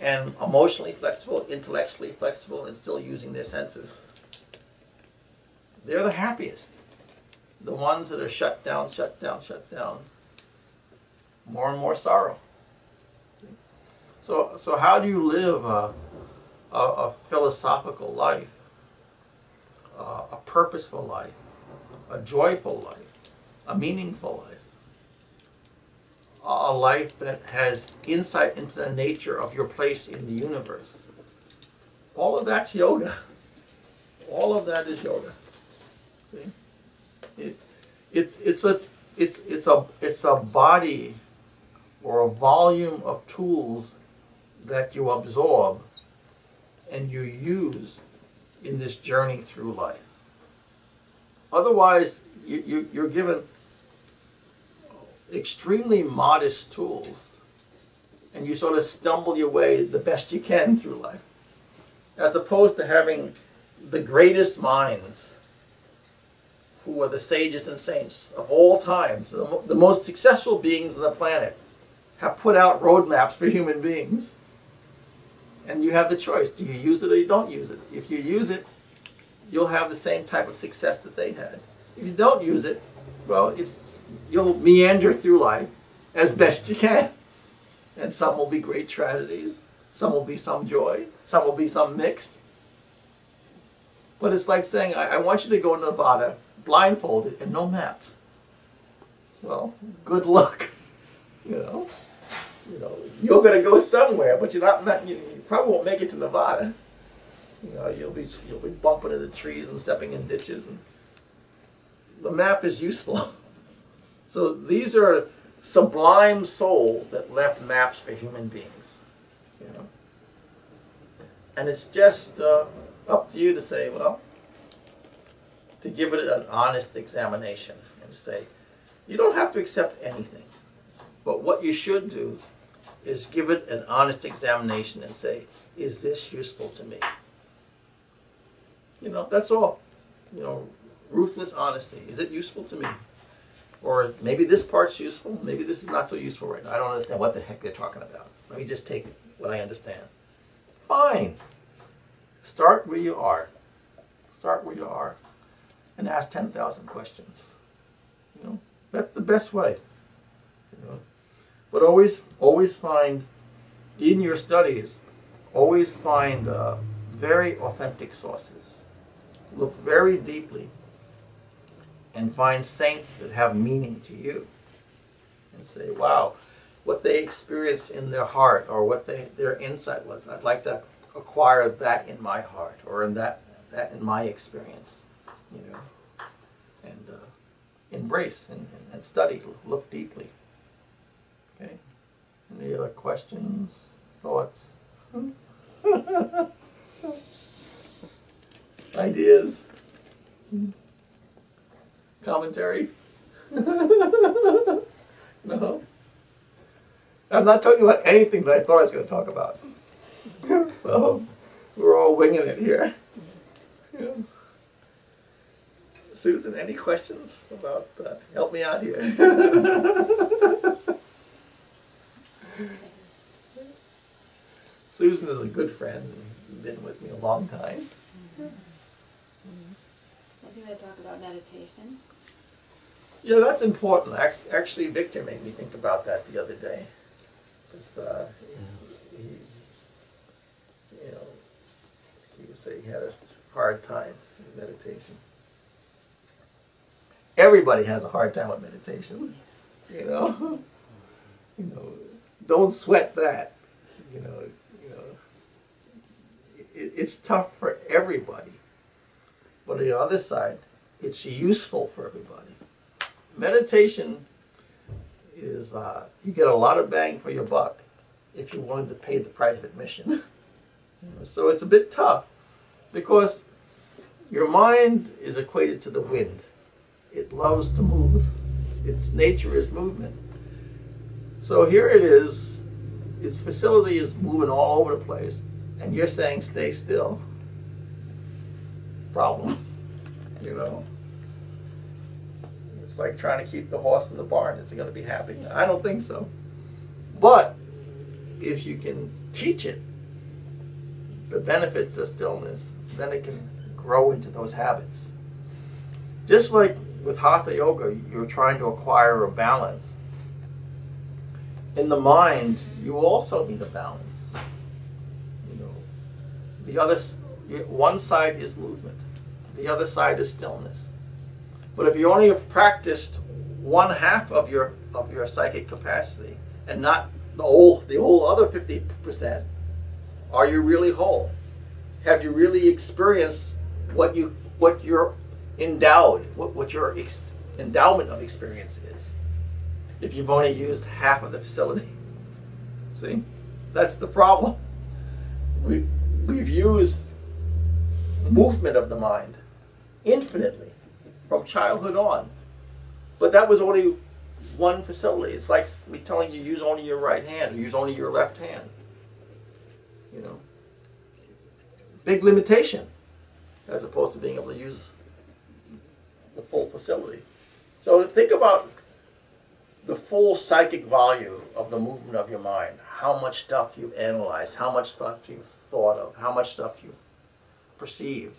and emotionally flexible, intellectually flexible, and still using their senses. They're the happiest. The ones that are shut down, shut down, shut down. More and more sorrow. So, so how do you live a, a, a philosophical life, uh, a purposeful life, a joyful life, a meaningful life? a life that has insight into the nature of your place in the universe. All of that's yoga. All of that is yoga. See, it, it's it's a it's it's a it's a body or a volume of tools that you absorb and you use in this journey through life. Otherwise, you, you, you're given extremely modest tools and you sort of stumble your way the best you can through life. As opposed to having the greatest minds who are the sages and saints of all times, the, the most successful beings on the planet, have put out roadmaps for human beings. And you have the choice. Do you use it or you don't use it? If you use it, you'll have the same type of success that they had. If you don't use it, well, it's you'll meander through life as best you can. And some will be great tragedies, some will be some joy, some will be some mixed. But it's like saying, I, I want you to go to Nevada blindfolded and no maps. Well, good luck. You know, you know, you're gonna go somewhere, but you're not. not you probably won't make it to Nevada. You know, you'll be you'll be bumping into the trees and stepping in ditches, and the map is useful. So these are sublime souls that left maps for human beings. You know? And it's just uh, up to you to say, well, to give it an honest examination and say, you don't have to accept anything. But what you should do is give it an honest examination and say, is this useful to me? You know, that's all. You know, ruthless honesty. Is it useful to me? Or maybe this part's useful, maybe this is not so useful right now. I don't understand what the heck they're talking about. Let me just take what I understand. Fine. Start where you are. Start where you are. And ask 10,000 questions. You know, that's the best way. You know? But always, always find, in your studies, always find uh, very authentic sources. Look very deeply and find saints that have meaning to you and say, wow, what they experienced in their heart or what they, their insight was. I'd like to acquire that in my heart or in that, that in my experience, you know, and uh, embrace and, and study, look deeply. Any other questions, thoughts, ideas? commentary? no. I'm not talking about anything that I thought I was going to talk about. so we're all winging it here. Yeah. Susan, any questions about? Uh, help me out here. Susan. Is a good friend, and been with me a long time. I think I talk about meditation. Yeah, that's important. Actually, Victor made me think about that the other day. 'Cause, uh, he, you know, he would say he had a hard time with meditation. Everybody has a hard time with meditation, you know. you know, don't sweat that. You know, you know, it, it's tough for everybody. But on the other side, it's useful for everybody meditation is uh, you get a lot of bang for your buck if you're willing to pay the price of admission. so it's a bit tough because your mind is equated to the wind. It loves to move. Its nature is movement. So here it is. Its facility is moving all over the place, and you're saying stay still. Problem, you know. It's like trying to keep the horse in the barn. Is it going to be happy? I don't think so. But if you can teach it the benefits of stillness, then it can grow into those habits. Just like with Hatha Yoga, you're trying to acquire a balance. In the mind, you also need a balance. You know, the other, one side is movement, the other side is stillness. But if you only have practiced one half of your of your psychic capacity and not the whole the whole other fifty percent, are you really whole? Have you really experienced what you what you're endowed, what, what your ex, endowment of experience is? If you've only used half of the facility. See? That's the problem. We we've used movement of the mind infinitely from childhood on. But that was only one facility. It's like me telling you use only your right hand or use only your left hand. You know, big limitation as opposed to being able to use the full facility. So think about the full psychic value of the movement of your mind. How much stuff you've analyzed, how much stuff you've thought of, how much stuff you've perceived,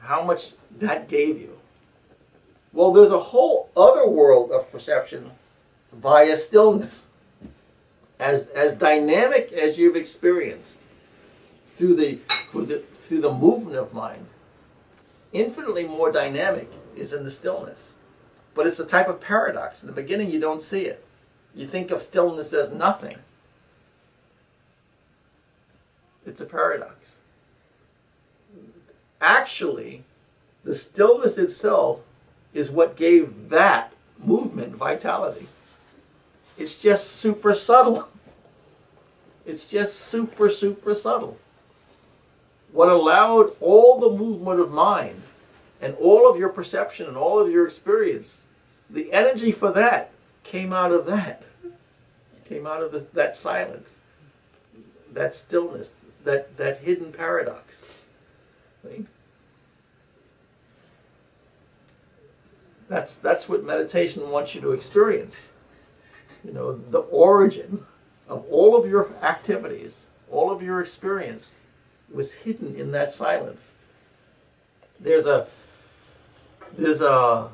how much that gave you. Well, there's a whole other world of perception via stillness. As, as dynamic as you've experienced through the, through the, through the movement of mind, infinitely more dynamic is in the stillness. But it's a type of paradox. In the beginning, you don't see it. You think of stillness as nothing. It's a paradox. Actually, the stillness itself is what gave that movement vitality. It's just super subtle. It's just super, super subtle. What allowed all the movement of mind and all of your perception and all of your experience, the energy for that came out of that. Came out of the, that silence, that stillness, that, that hidden paradox. That's that's what meditation wants you to experience. You know, the origin of all of your activities, all of your experience was hidden in that silence. There's a there's a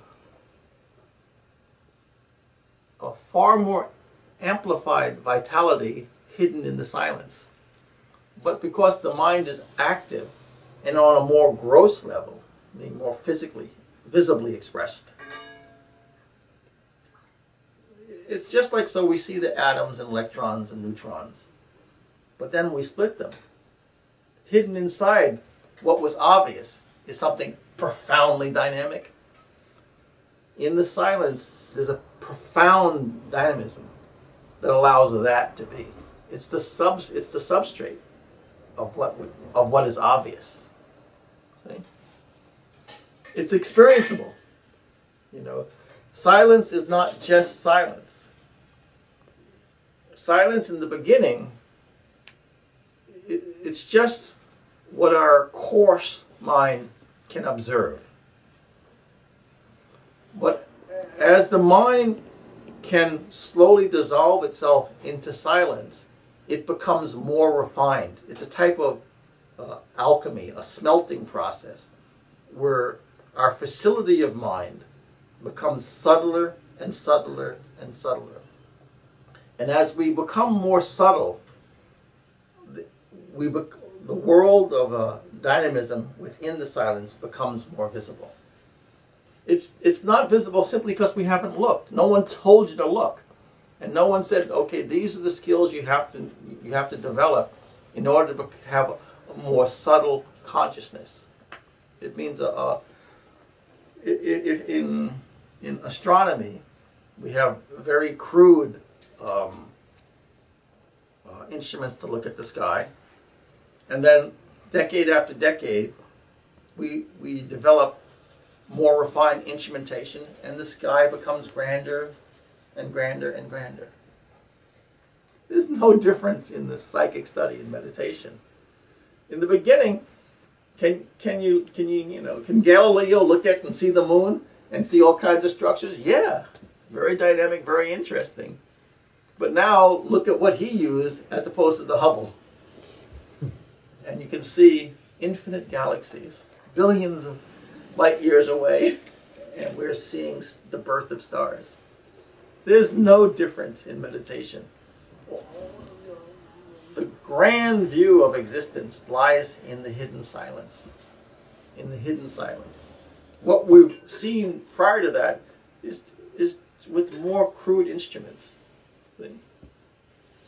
a far more amplified vitality hidden in the silence. But because the mind is active and on a more gross level, mean more physically, visibly expressed, it's just like so we see the atoms and electrons and neutrons, but then we split them. Hidden inside what was obvious is something profoundly dynamic. In the silence, there's a profound dynamism that allows that to be. It's the sub. It's the substrate of what would, of what is obvious. See? It's experienceable. You know, silence is not just silence. Silence in the beginning, it, it's just what our coarse mind can observe. But as the mind can slowly dissolve itself into silence, it becomes more refined. It's a type of uh, alchemy, a smelting process, where our facility of mind becomes subtler and subtler and subtler. And as we become more subtle, the, we the world of uh, dynamism within the silence becomes more visible. It's, it's not visible simply because we haven't looked. No one told you to look. And no one said, okay, these are the skills you have to, you have to develop in order to have a, a more subtle consciousness. It means a, a i- i- if in, in astronomy, we have very crude um, uh, instruments to look at the sky. And then decade after decade, we, we develop more refined instrumentation and the sky becomes grander and grander and grander. There's no difference in the psychic study and meditation. In the beginning, can, can you can you you know can Galileo look at and see the moon and see all kinds of structures? Yeah, very dynamic, very interesting. But now look at what he used as opposed to the Hubble. And you can see infinite galaxies, billions of light years away, and we're seeing the birth of stars. There's no difference in meditation. The grand view of existence lies in the hidden silence. In the hidden silence. What we've seen prior to that is, is with more crude instruments.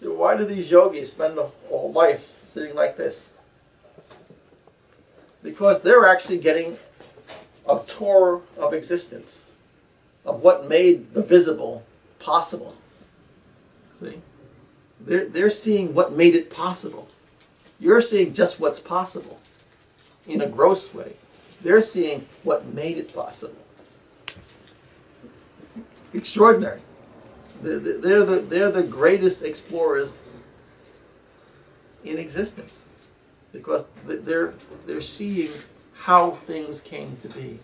So why do these yogis spend their whole life sitting like this? Because they're actually getting a tour of existence, of what made the visible possible. See? They're, they're seeing what made it possible. You're seeing just what's possible in a gross way. They're seeing what made it possible. Extraordinary. They're, the, they're the greatest explorers in existence because they're, they're seeing how things came to be,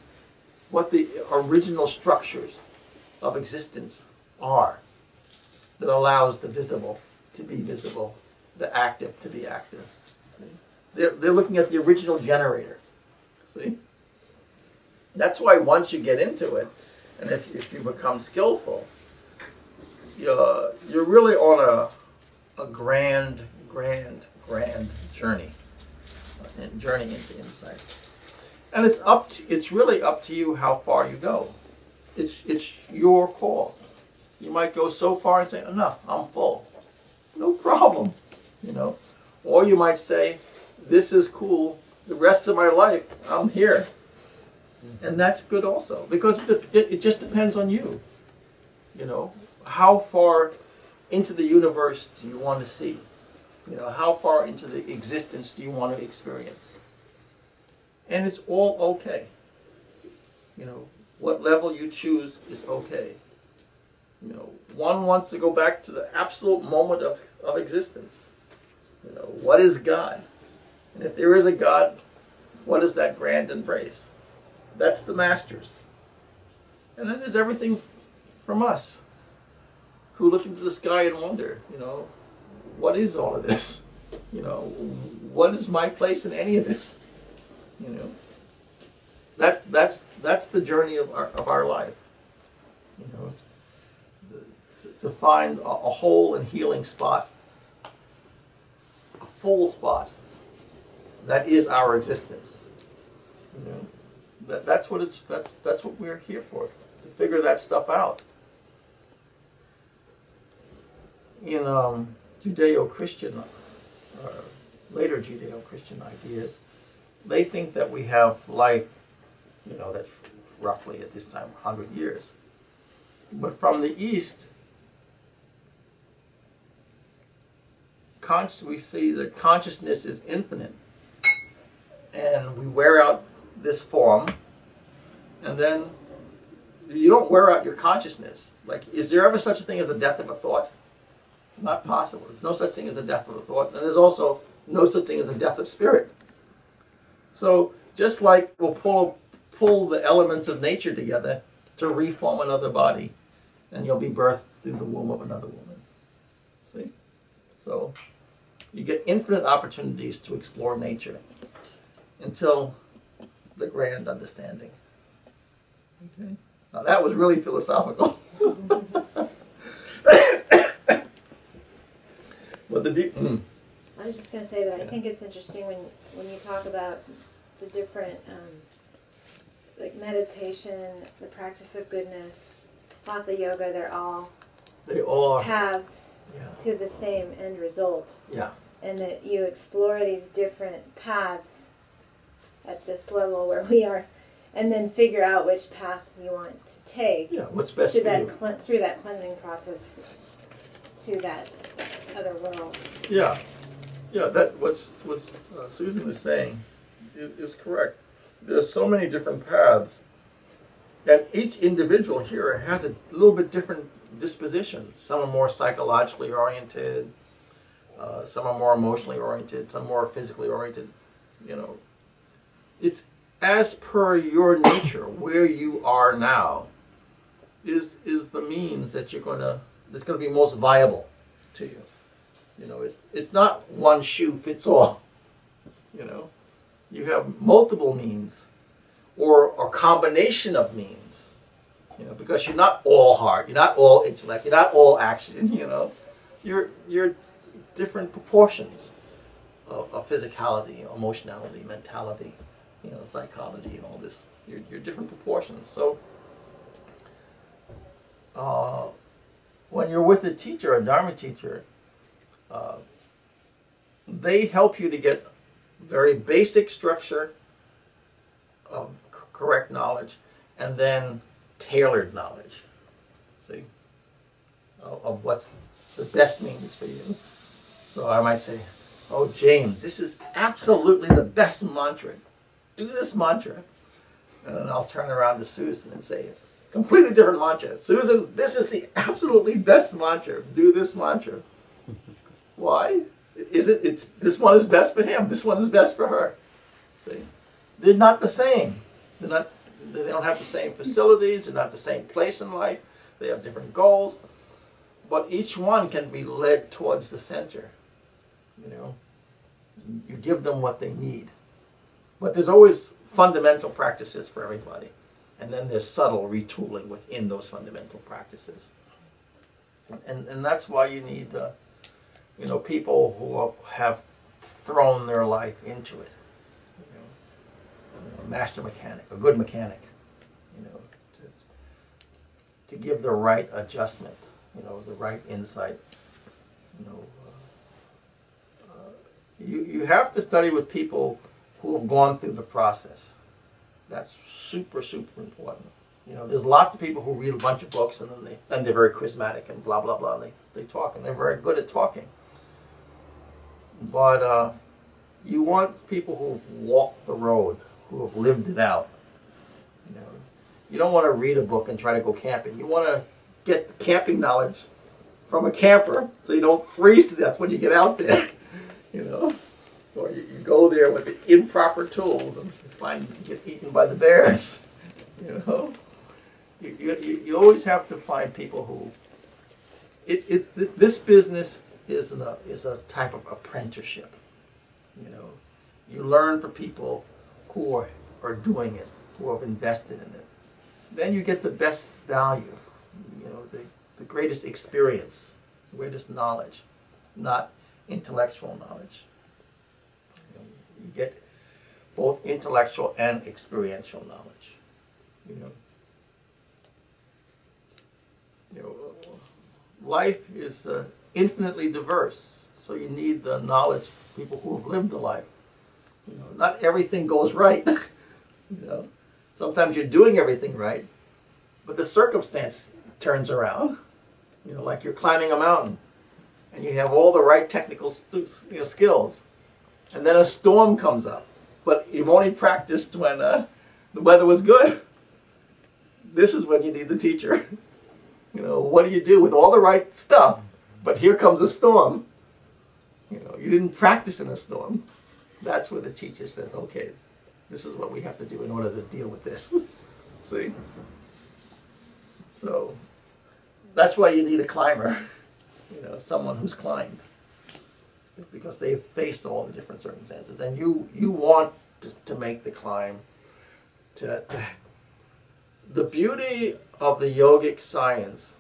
what the original structures of existence are that allows the visible to be visible, the active to be active. They're, they're looking at the original generator. See? That's why once you get into it, and if, if you become skillful, you're, you're really on a, a grand, grand, grand journey, journey into insight. And it's up to, it's really up to you how far you go. It's, it's your call. You might go so far and say, enough, I'm full. No problem, you know. Or you might say, this is cool, the rest of my life, I'm here. And that's good also, because it, it, it just depends on you. You know, how far into the universe do you want to see? You know, how far into the existence do you want to experience? And it's all okay. You know, what level you choose is okay. You know, one wants to go back to the absolute moment of, of existence. You know, what is God? And if there is a God, what is that grand embrace? That's the masters. And then there's everything from us who look into the sky and wonder, you know, what is all of this? You know, what is my place in any of this? You know, that that's that's the journey of our of our life. You know, to, to find a, a whole and healing spot, a full spot. That is our existence. You know, that that's what it's that's that's what we're here for to figure that stuff out. In um, Judeo-Christian, uh, later Judeo-Christian ideas, they think that we have life, you know, that's roughly at this time 100 years. But from the East, we see that consciousness is infinite. And we wear out this form, and then you don't wear out your consciousness. Like, is there ever such a thing as the death of a thought? Not possible. There's no such thing as the death of a thought. And there's also no such thing as the death of spirit. So just like we'll pull pull the elements of nature together to reform another body, and you'll be birthed through the womb of another woman. See? So You get infinite opportunities to explore nature until the grand understanding. Okay. Now that was really philosophical. but the I was just gonna say that I think it's interesting when, when you talk about the different, um, like meditation, the practice of goodness, hatha yoga, they're all they all paths Yeah. to the same end result. Yeah. And that you explore these different paths at this level where we are, and then figure out which path you want to take Yeah. What's best to for that cle- through that cleansing process to that other world. Yeah, yeah. That what's what's uh, Susan is saying is, is correct. There's so many different paths, and each individual here has a little bit different disposition. Some are more psychologically oriented. Uh, some are more emotionally oriented. Some more physically oriented. You know, it's as per your nature, where you are now, is is the means that you're gonna that's gonna be most viable to you. You know, it's it's not one shoe fits all. You know, you have multiple means, or a combination of means. You know, because you're not all heart, you're not all intellect, you're not all action. You know, you're you're different proportions of, of physicality, emotionality, mentality, you know, psychology, and all this. You're, you're different proportions. So. Uh, when you're with a teacher, a Dharma teacher, uh, they help you to get very basic structure of correct knowledge and then tailored knowledge. See? Of, of what's the best means for you. So I might say, Oh, James, this is absolutely the best mantra. Do this mantra. And then I'll turn around to Susan and say, completely different mantra. Susan, this is the absolutely best mantra. Do this mantra. Why? Is it? It's this one is best for him. This one is best for her. See, they're not the same. They're not. They don't have the same facilities. They're not the same place in life. They have different goals, but each one can be led towards the center. You know, you give them what they need, but there's always fundamental practices for everybody, and then there's subtle retooling within those fundamental practices. And and that's why you need. Uh, you know, people who have thrown their life into it. You know, a master mechanic, a good mechanic, you know, to, to give the right adjustment, you know, the right insight. You know, uh, uh, you, you have to study with people who have gone through the process. That's super, super important. You know, there's lots of people who read a bunch of books and then they and they're very charismatic and blah blah blah. And they, they talk and they're very good at talking. But uh, you want people who've walked the road, who have lived it out. You know, you don't want to read a book and try to go camping. You want to get the camping knowledge from a camper, so you don't freeze to death when you get out there. You know, or you, you go there with the improper tools and find you get eaten by the bears. You know, you, you, you always have to find people who. It, it this business is a is a type of apprenticeship. You know, you learn from people who are, are doing it, who have invested in it. Then you get the best value, you know, the, the greatest experience, the greatest knowledge, not intellectual knowledge. You, know, you get both intellectual and experiential knowledge. You know, you know, life is uh, infinitely diverse, so you need the knowledge of people who have lived the life. You know, not everything goes right. you know, sometimes you're doing everything right, but the circumstance turns around. You know, like you're climbing a mountain, and you have all the right technical you know, skills, and then a storm comes up, but you've only practiced when uh, the weather was good. This is when you need the teacher. You know, what do you do with all the right stuff, but here comes a storm? You know, you didn't practice in a storm. That's where the teacher says, okay, this is what we have to do in order to deal with this. See? So that's why you need a climber, you know, someone who's climbed. because they've faced all the different circumstances, and you you want to, to make the climb. To, to the beauty of the yogic science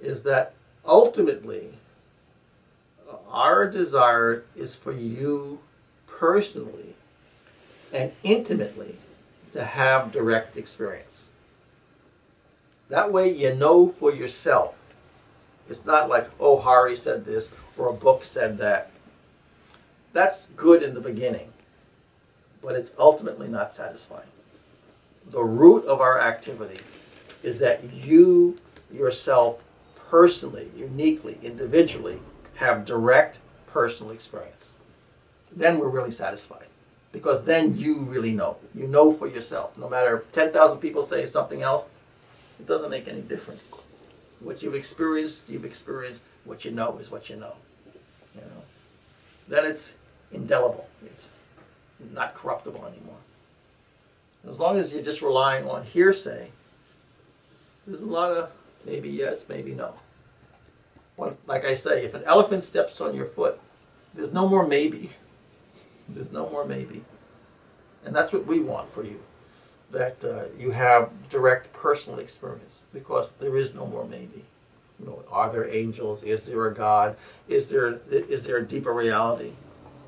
is that ultimately our desire is for you personally and intimately to have direct experience. That way you know for yourself. It's not like, oh, Hari said this or a book said that. That's good in the beginning, but it's ultimately not satisfying. The root of our activity is that you yourself personally, uniquely, individually have direct personal experience. Then we're really satisfied. Because then you really know. You know for yourself. No matter if 10,000 people say something else, it doesn't make any difference. What you've experienced, you've experienced. What you know is what you know. You know. Then it's indelible. It's not corruptible anymore. As long as you're just relying on hearsay, there's a lot of maybe yes, maybe no. Like I say, if an elephant steps on your foot, there's no more maybe. There's no more maybe. And that's what we want for you. That uh, you have direct personal experience because there is no more maybe. You know, are there angels? Is there a God? Is there is there a deeper reality?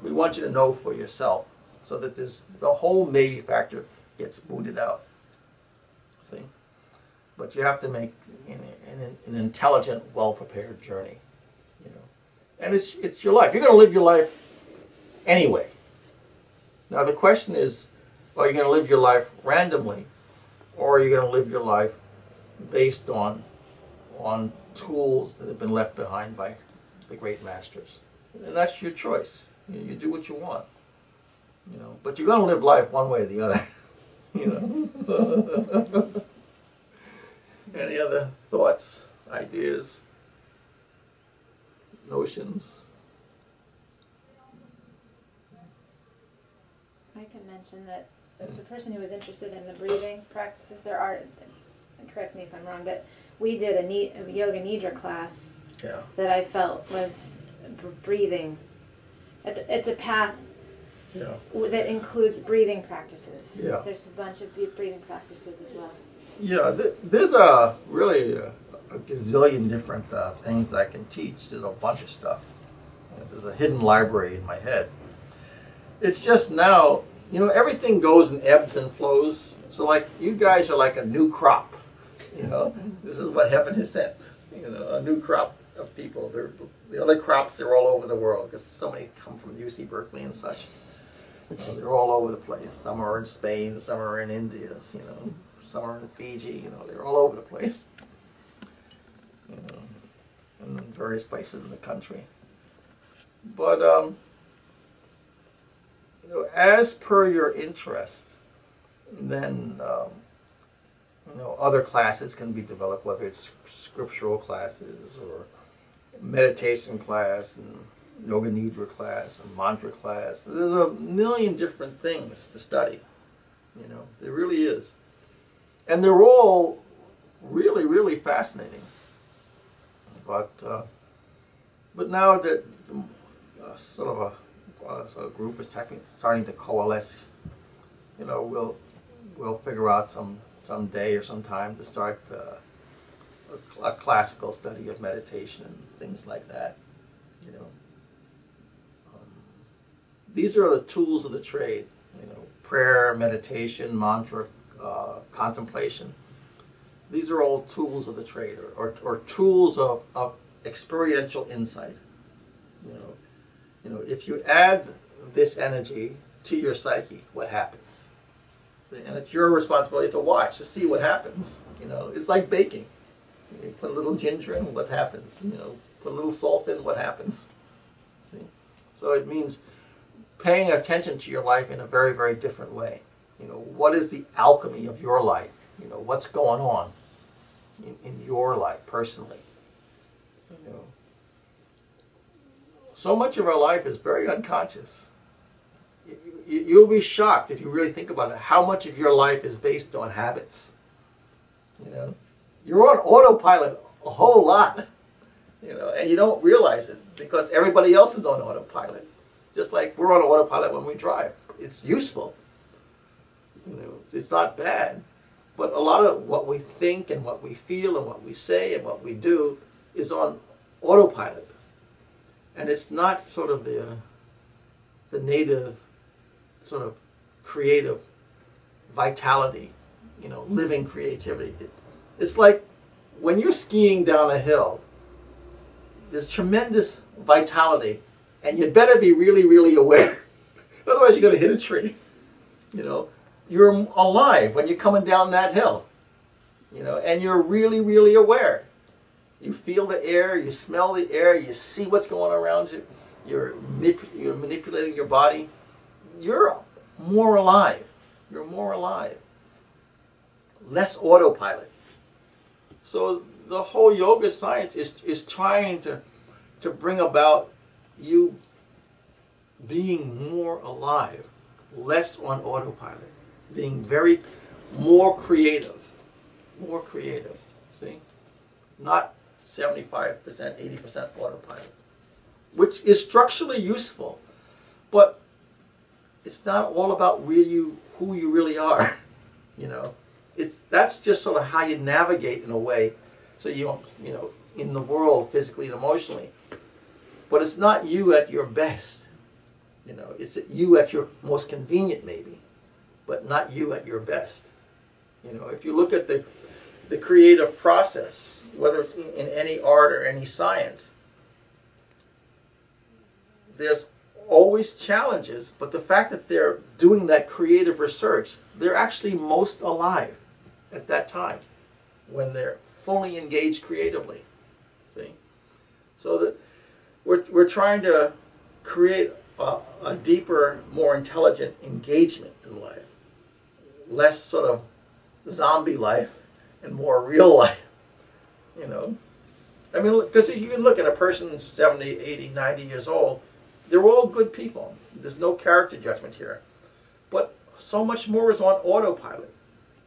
We want you to know for yourself so that this the whole maybe factor gets booted out. See? But you have to make an, an, an intelligent, well prepared journey. You know. And it's it's your life. You're gonna live your life anyway. Now the question is, are you going to live your life randomly, or are you going to live your life based on on tools that have been left behind by the great masters? And that's your choice. You, you do what you want. You know, but you're going to live life one way or the other. you know. Any other thoughts, ideas, notions? I can mention that the the person who was interested in the breathing practices, there are, correct me if I'm wrong, but we did a, a yoga nidra class Yeah. that I felt was breathing. It's a path Yeah. that includes breathing practices. Yeah. There's a bunch of breathing practices as well. Yeah, th- there's a really a, a gazillion different uh, things I can teach. There's a bunch of stuff. There's a hidden library in my head. It's just now, you know, everything goes in ebbs and flows. So, like, you guys are like a new crop. You know, this is what heaven has sent. You know, a new crop of people. They're, the other crops, they're all over the world because so many come from UC Berkeley and such. You know, they're all over the place. Some are in Spain, some are in India. You know, some are in Fiji. You know, they're all over the place. You know, in various places in the country. But um, you know, as per your interest, then um, you know other classes can be developed, whether it's scriptural classes or meditation class and yoga nidra class and mantra class. There's a million different things to study. You know, there really is, and they're all really, really fascinating. But uh, but now that uh, sort of a uh, sort of group is starting to coalesce, you know, we'll we'll figure out some some day or some time to start uh, a, a classical study of meditation and things like that. You know, um, these are the tools of the trade. You know, prayer, meditation, mantra, uh, contemplation. These are all tools of the trade, or, or, or tools of, of experiential insight. You know, you know, if you add this energy to your psyche, what happens? See, and it's your responsibility to watch to see what happens. You know, it's like baking. You put a little ginger in, what happens? You know, put a little salt in, what happens? See, so it means paying attention to your life in a very, very different way. You know, what is the alchemy of your life? You know, what's going on in, in your life personally? You know, so much of our life is very unconscious. You- you- You'll be shocked if you really think about it. How much of your life is based on habits? You know, you're on autopilot a whole lot. You know, and you don't realize it because everybody else is on autopilot. Just like we're on autopilot when we drive. It's useful. You know, it's- not bad. But a lot of what we think and what we feel and what we say and what we do is on autopilot. And it's not sort of the uh, the native sort of creative vitality, you know, living creativity. It's like when you're skiing down a hill, there's tremendous vitality, and you better be really, really aware. Otherwise, you're going to hit a tree. You know, you're alive when you're coming down that hill. You know, and you're really, really aware. You feel the air, you smell the air, you see what's going around you. You're you're manipulating your body. You're more alive. You're more alive. Less autopilot. So the whole yoga science is, is trying to, to bring about you being more alive, less on autopilot, being very more creative, more creative. See, not seventy five percent, eighty percent autopilot, which is structurally useful, but it's not all about really who you really are. You know, it's that's just sort of how you navigate in a way, so you don't, you know, in the world physically and emotionally. But it's not you at your best. You know, it's you at your most convenient maybe, but not you at your best. You know, if you look at the the creative process, whether it's in any art or any science, there's always challenges, but the fact that they're doing that creative research, they're actually most alive at that time when they're fully engaged creatively. See? So that we're, we're trying to create a, a deeper, more intelligent engagement in life, less sort of zombie life and more real life, you know? I mean, because you can look at a person 70, 80, 90 years old, they're all good people. There's no character judgment here. But so much more is on autopilot.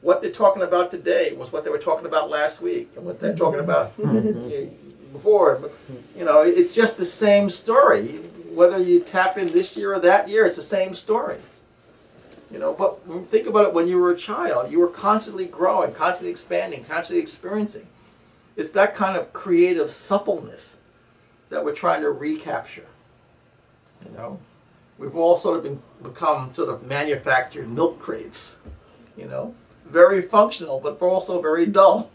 What they're talking about today was what they were talking about last week, and what they're talking about before. But, You know, it's just the same story. Whether you tap in this year or that year, it's the same story. You know, but think about it when you were a child. You were constantly growing, constantly expanding, constantly experiencing. It's that kind of creative suppleness that we're trying to recapture. You know, we've all sort of been, become sort of manufactured milk crates. You know, very functional, but also very dull.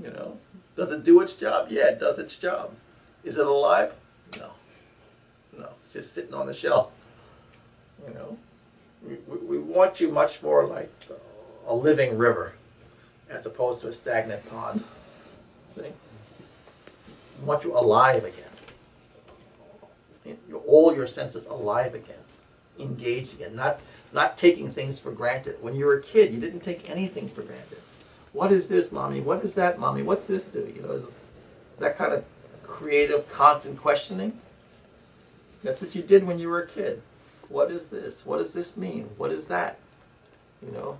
You know, does it do its job? Yeah, it does its job. Is it alive? No. No, it's just sitting on the shelf. You know, we, we, want you much more like a living river as opposed to a stagnant pond. See? We want you alive again all your senses alive again, engaged again, not not taking things for granted. When you were a kid, you didn't take anything for granted. What is this, mommy? What is that, mommy? What's this do? You know, that kind of creative, constant questioning. That's what you did when you were a kid. What is this? What does this mean? What is that? You know,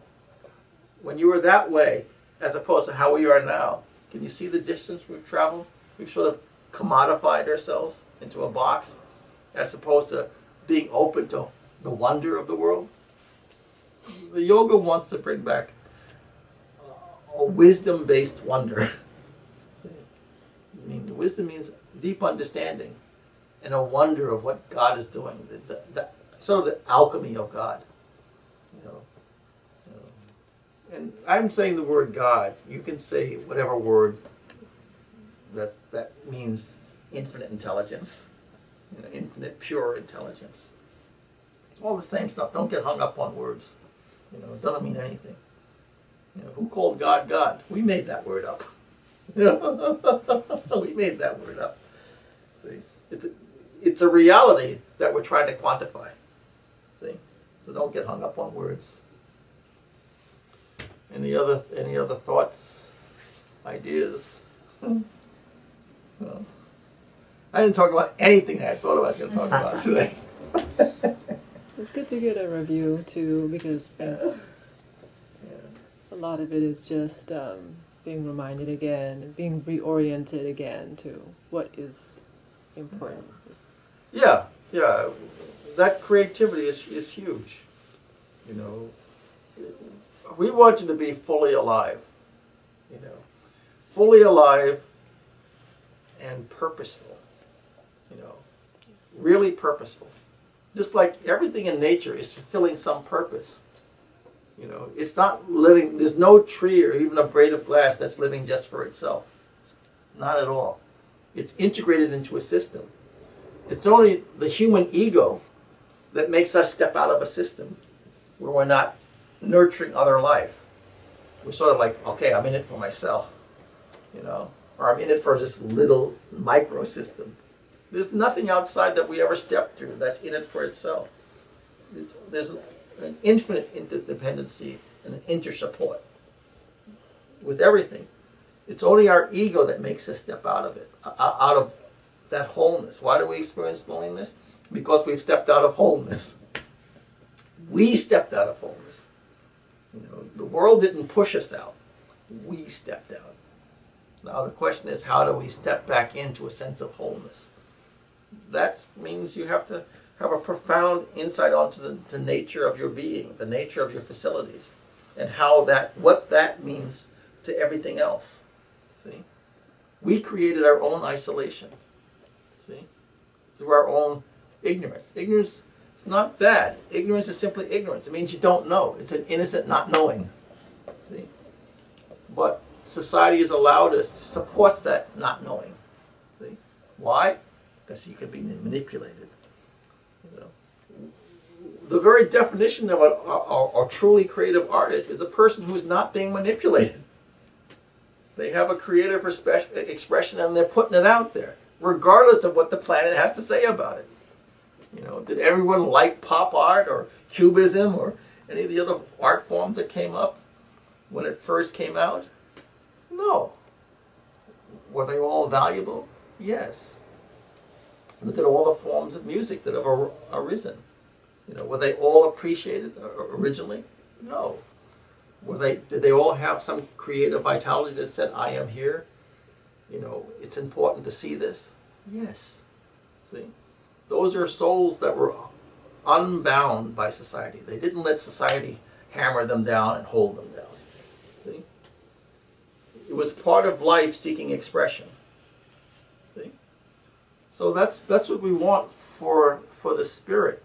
when you were that way, as opposed to how we are now. Can you see the distance we've traveled? We've sort of commodified ourselves into a box as opposed to being open to the wonder of the world. The yoga wants to bring back a wisdom based wonder. I mean, wisdom means deep understanding and a wonder of what God is doing, the, the, the, sort of the alchemy of God. You know. And I'm saying the word God. You can say whatever word that's, that means infinite intelligence you know, infinite pure intelligence. It's all the same stuff. Don't get hung up on words. You know, it doesn't mean anything. You know, who called God God? We made that word up. we made that word up. See, it's a, it's a reality that we're trying to quantify. So don't get hung up on words. Any other any other thoughts, ideas? No. I didn't talk about anything I thought I was going to talk about today. It's good to get a review too because uh, a lot of it is just um, being reminded again, being reoriented again to what is important. Yeah, yeah. That creativity is, is huge. You know, we want you to be fully alive. You know, fully alive and purposeful. You know, really purposeful. Just like everything in nature is fulfilling some purpose. You know, it's not living. There's no tree or even a blade of glass that's living just for itself. Not at all. It's integrated into a system. It's only the human ego that makes us step out of a system where we're not nurturing other life. We're sort of like, okay, I'm in it for myself, you know, or I'm in it for this little micro system. There's nothing outside that we ever step through that's in it for itself. It's, there's an infinite interdependency and an intersupport with everything. It's only our ego that makes us step out of it, out of that wholeness. Why do we experience loneliness? Because we've stepped out of wholeness. We stepped out of wholeness. You know, the world didn't push us out. We stepped out. Now the question is, how do we step back into a sense of wholeness? That means you have to have a profound insight onto the, the nature of your being, the nature of your facilities, and how that, what that means to everything else. See, we created our own isolation. See, through our own ignorance. Ignorance is not bad. Ignorance is simply ignorance. It means you don't know. It's an innocent not knowing. See, but society has allowed us, supports that not knowing. See, why? Because you can be manipulated. You know, the very definition of a, a, a truly creative artist is a person who is not being manipulated. They have a creative expression and they're putting it out there, regardless of what the planet has to say about it. You know, did everyone like pop art or cubism or any of the other art forms that came up when it first came out? No. Were they all valuable? Yes. Look at all the forms of music that have ar- arisen. You know, were they all appreciated uh, originally? No. Were they? Did they all have some creative vitality that said, "I am here"? You know, it's important to see this. Yes. See, those are souls that were unbound by society. They didn't let society hammer them down and hold them down. See, it was part of life seeking expression. See, so that's that's what we want for for the spirit.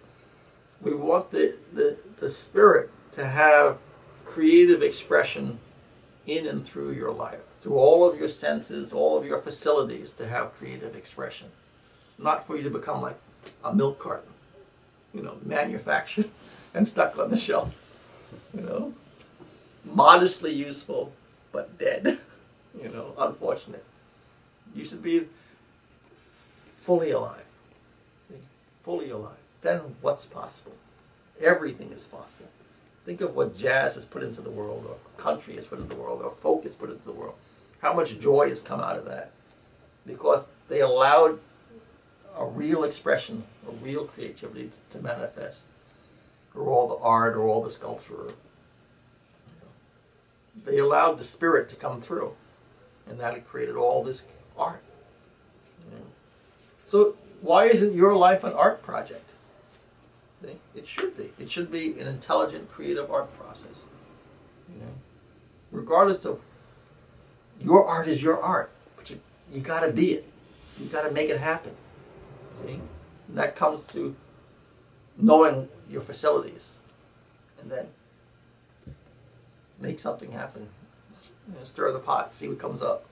We want the the, the spirit to have creative expression in and through your life, through all of your senses, all of your facilities to have creative expression. Not for you to become like a milk carton, you know, manufactured and stuck on the shelf. You know, modestly useful but dead. You know, unfortunate. You should be fully alive. See, fully alive. Then what's possible? Everything is possible. Think of what jazz has put into the world, or country has put into the world, or folk has put into the world. How much joy has come out of that? Because they allowed a real expression, a real creativity to manifest, or all the art, or all the sculpture. you know. They allowed the spirit to come through, and that created all this art. you know. So why isn't your life an art project? See, it should be. It should be an intelligent, creative art process. You know, regardless of your art is your art, but you you got to be it. You got to make it happen. See, and that comes to knowing your facilities, and then make something happen. You know, stir the pot, see what comes up.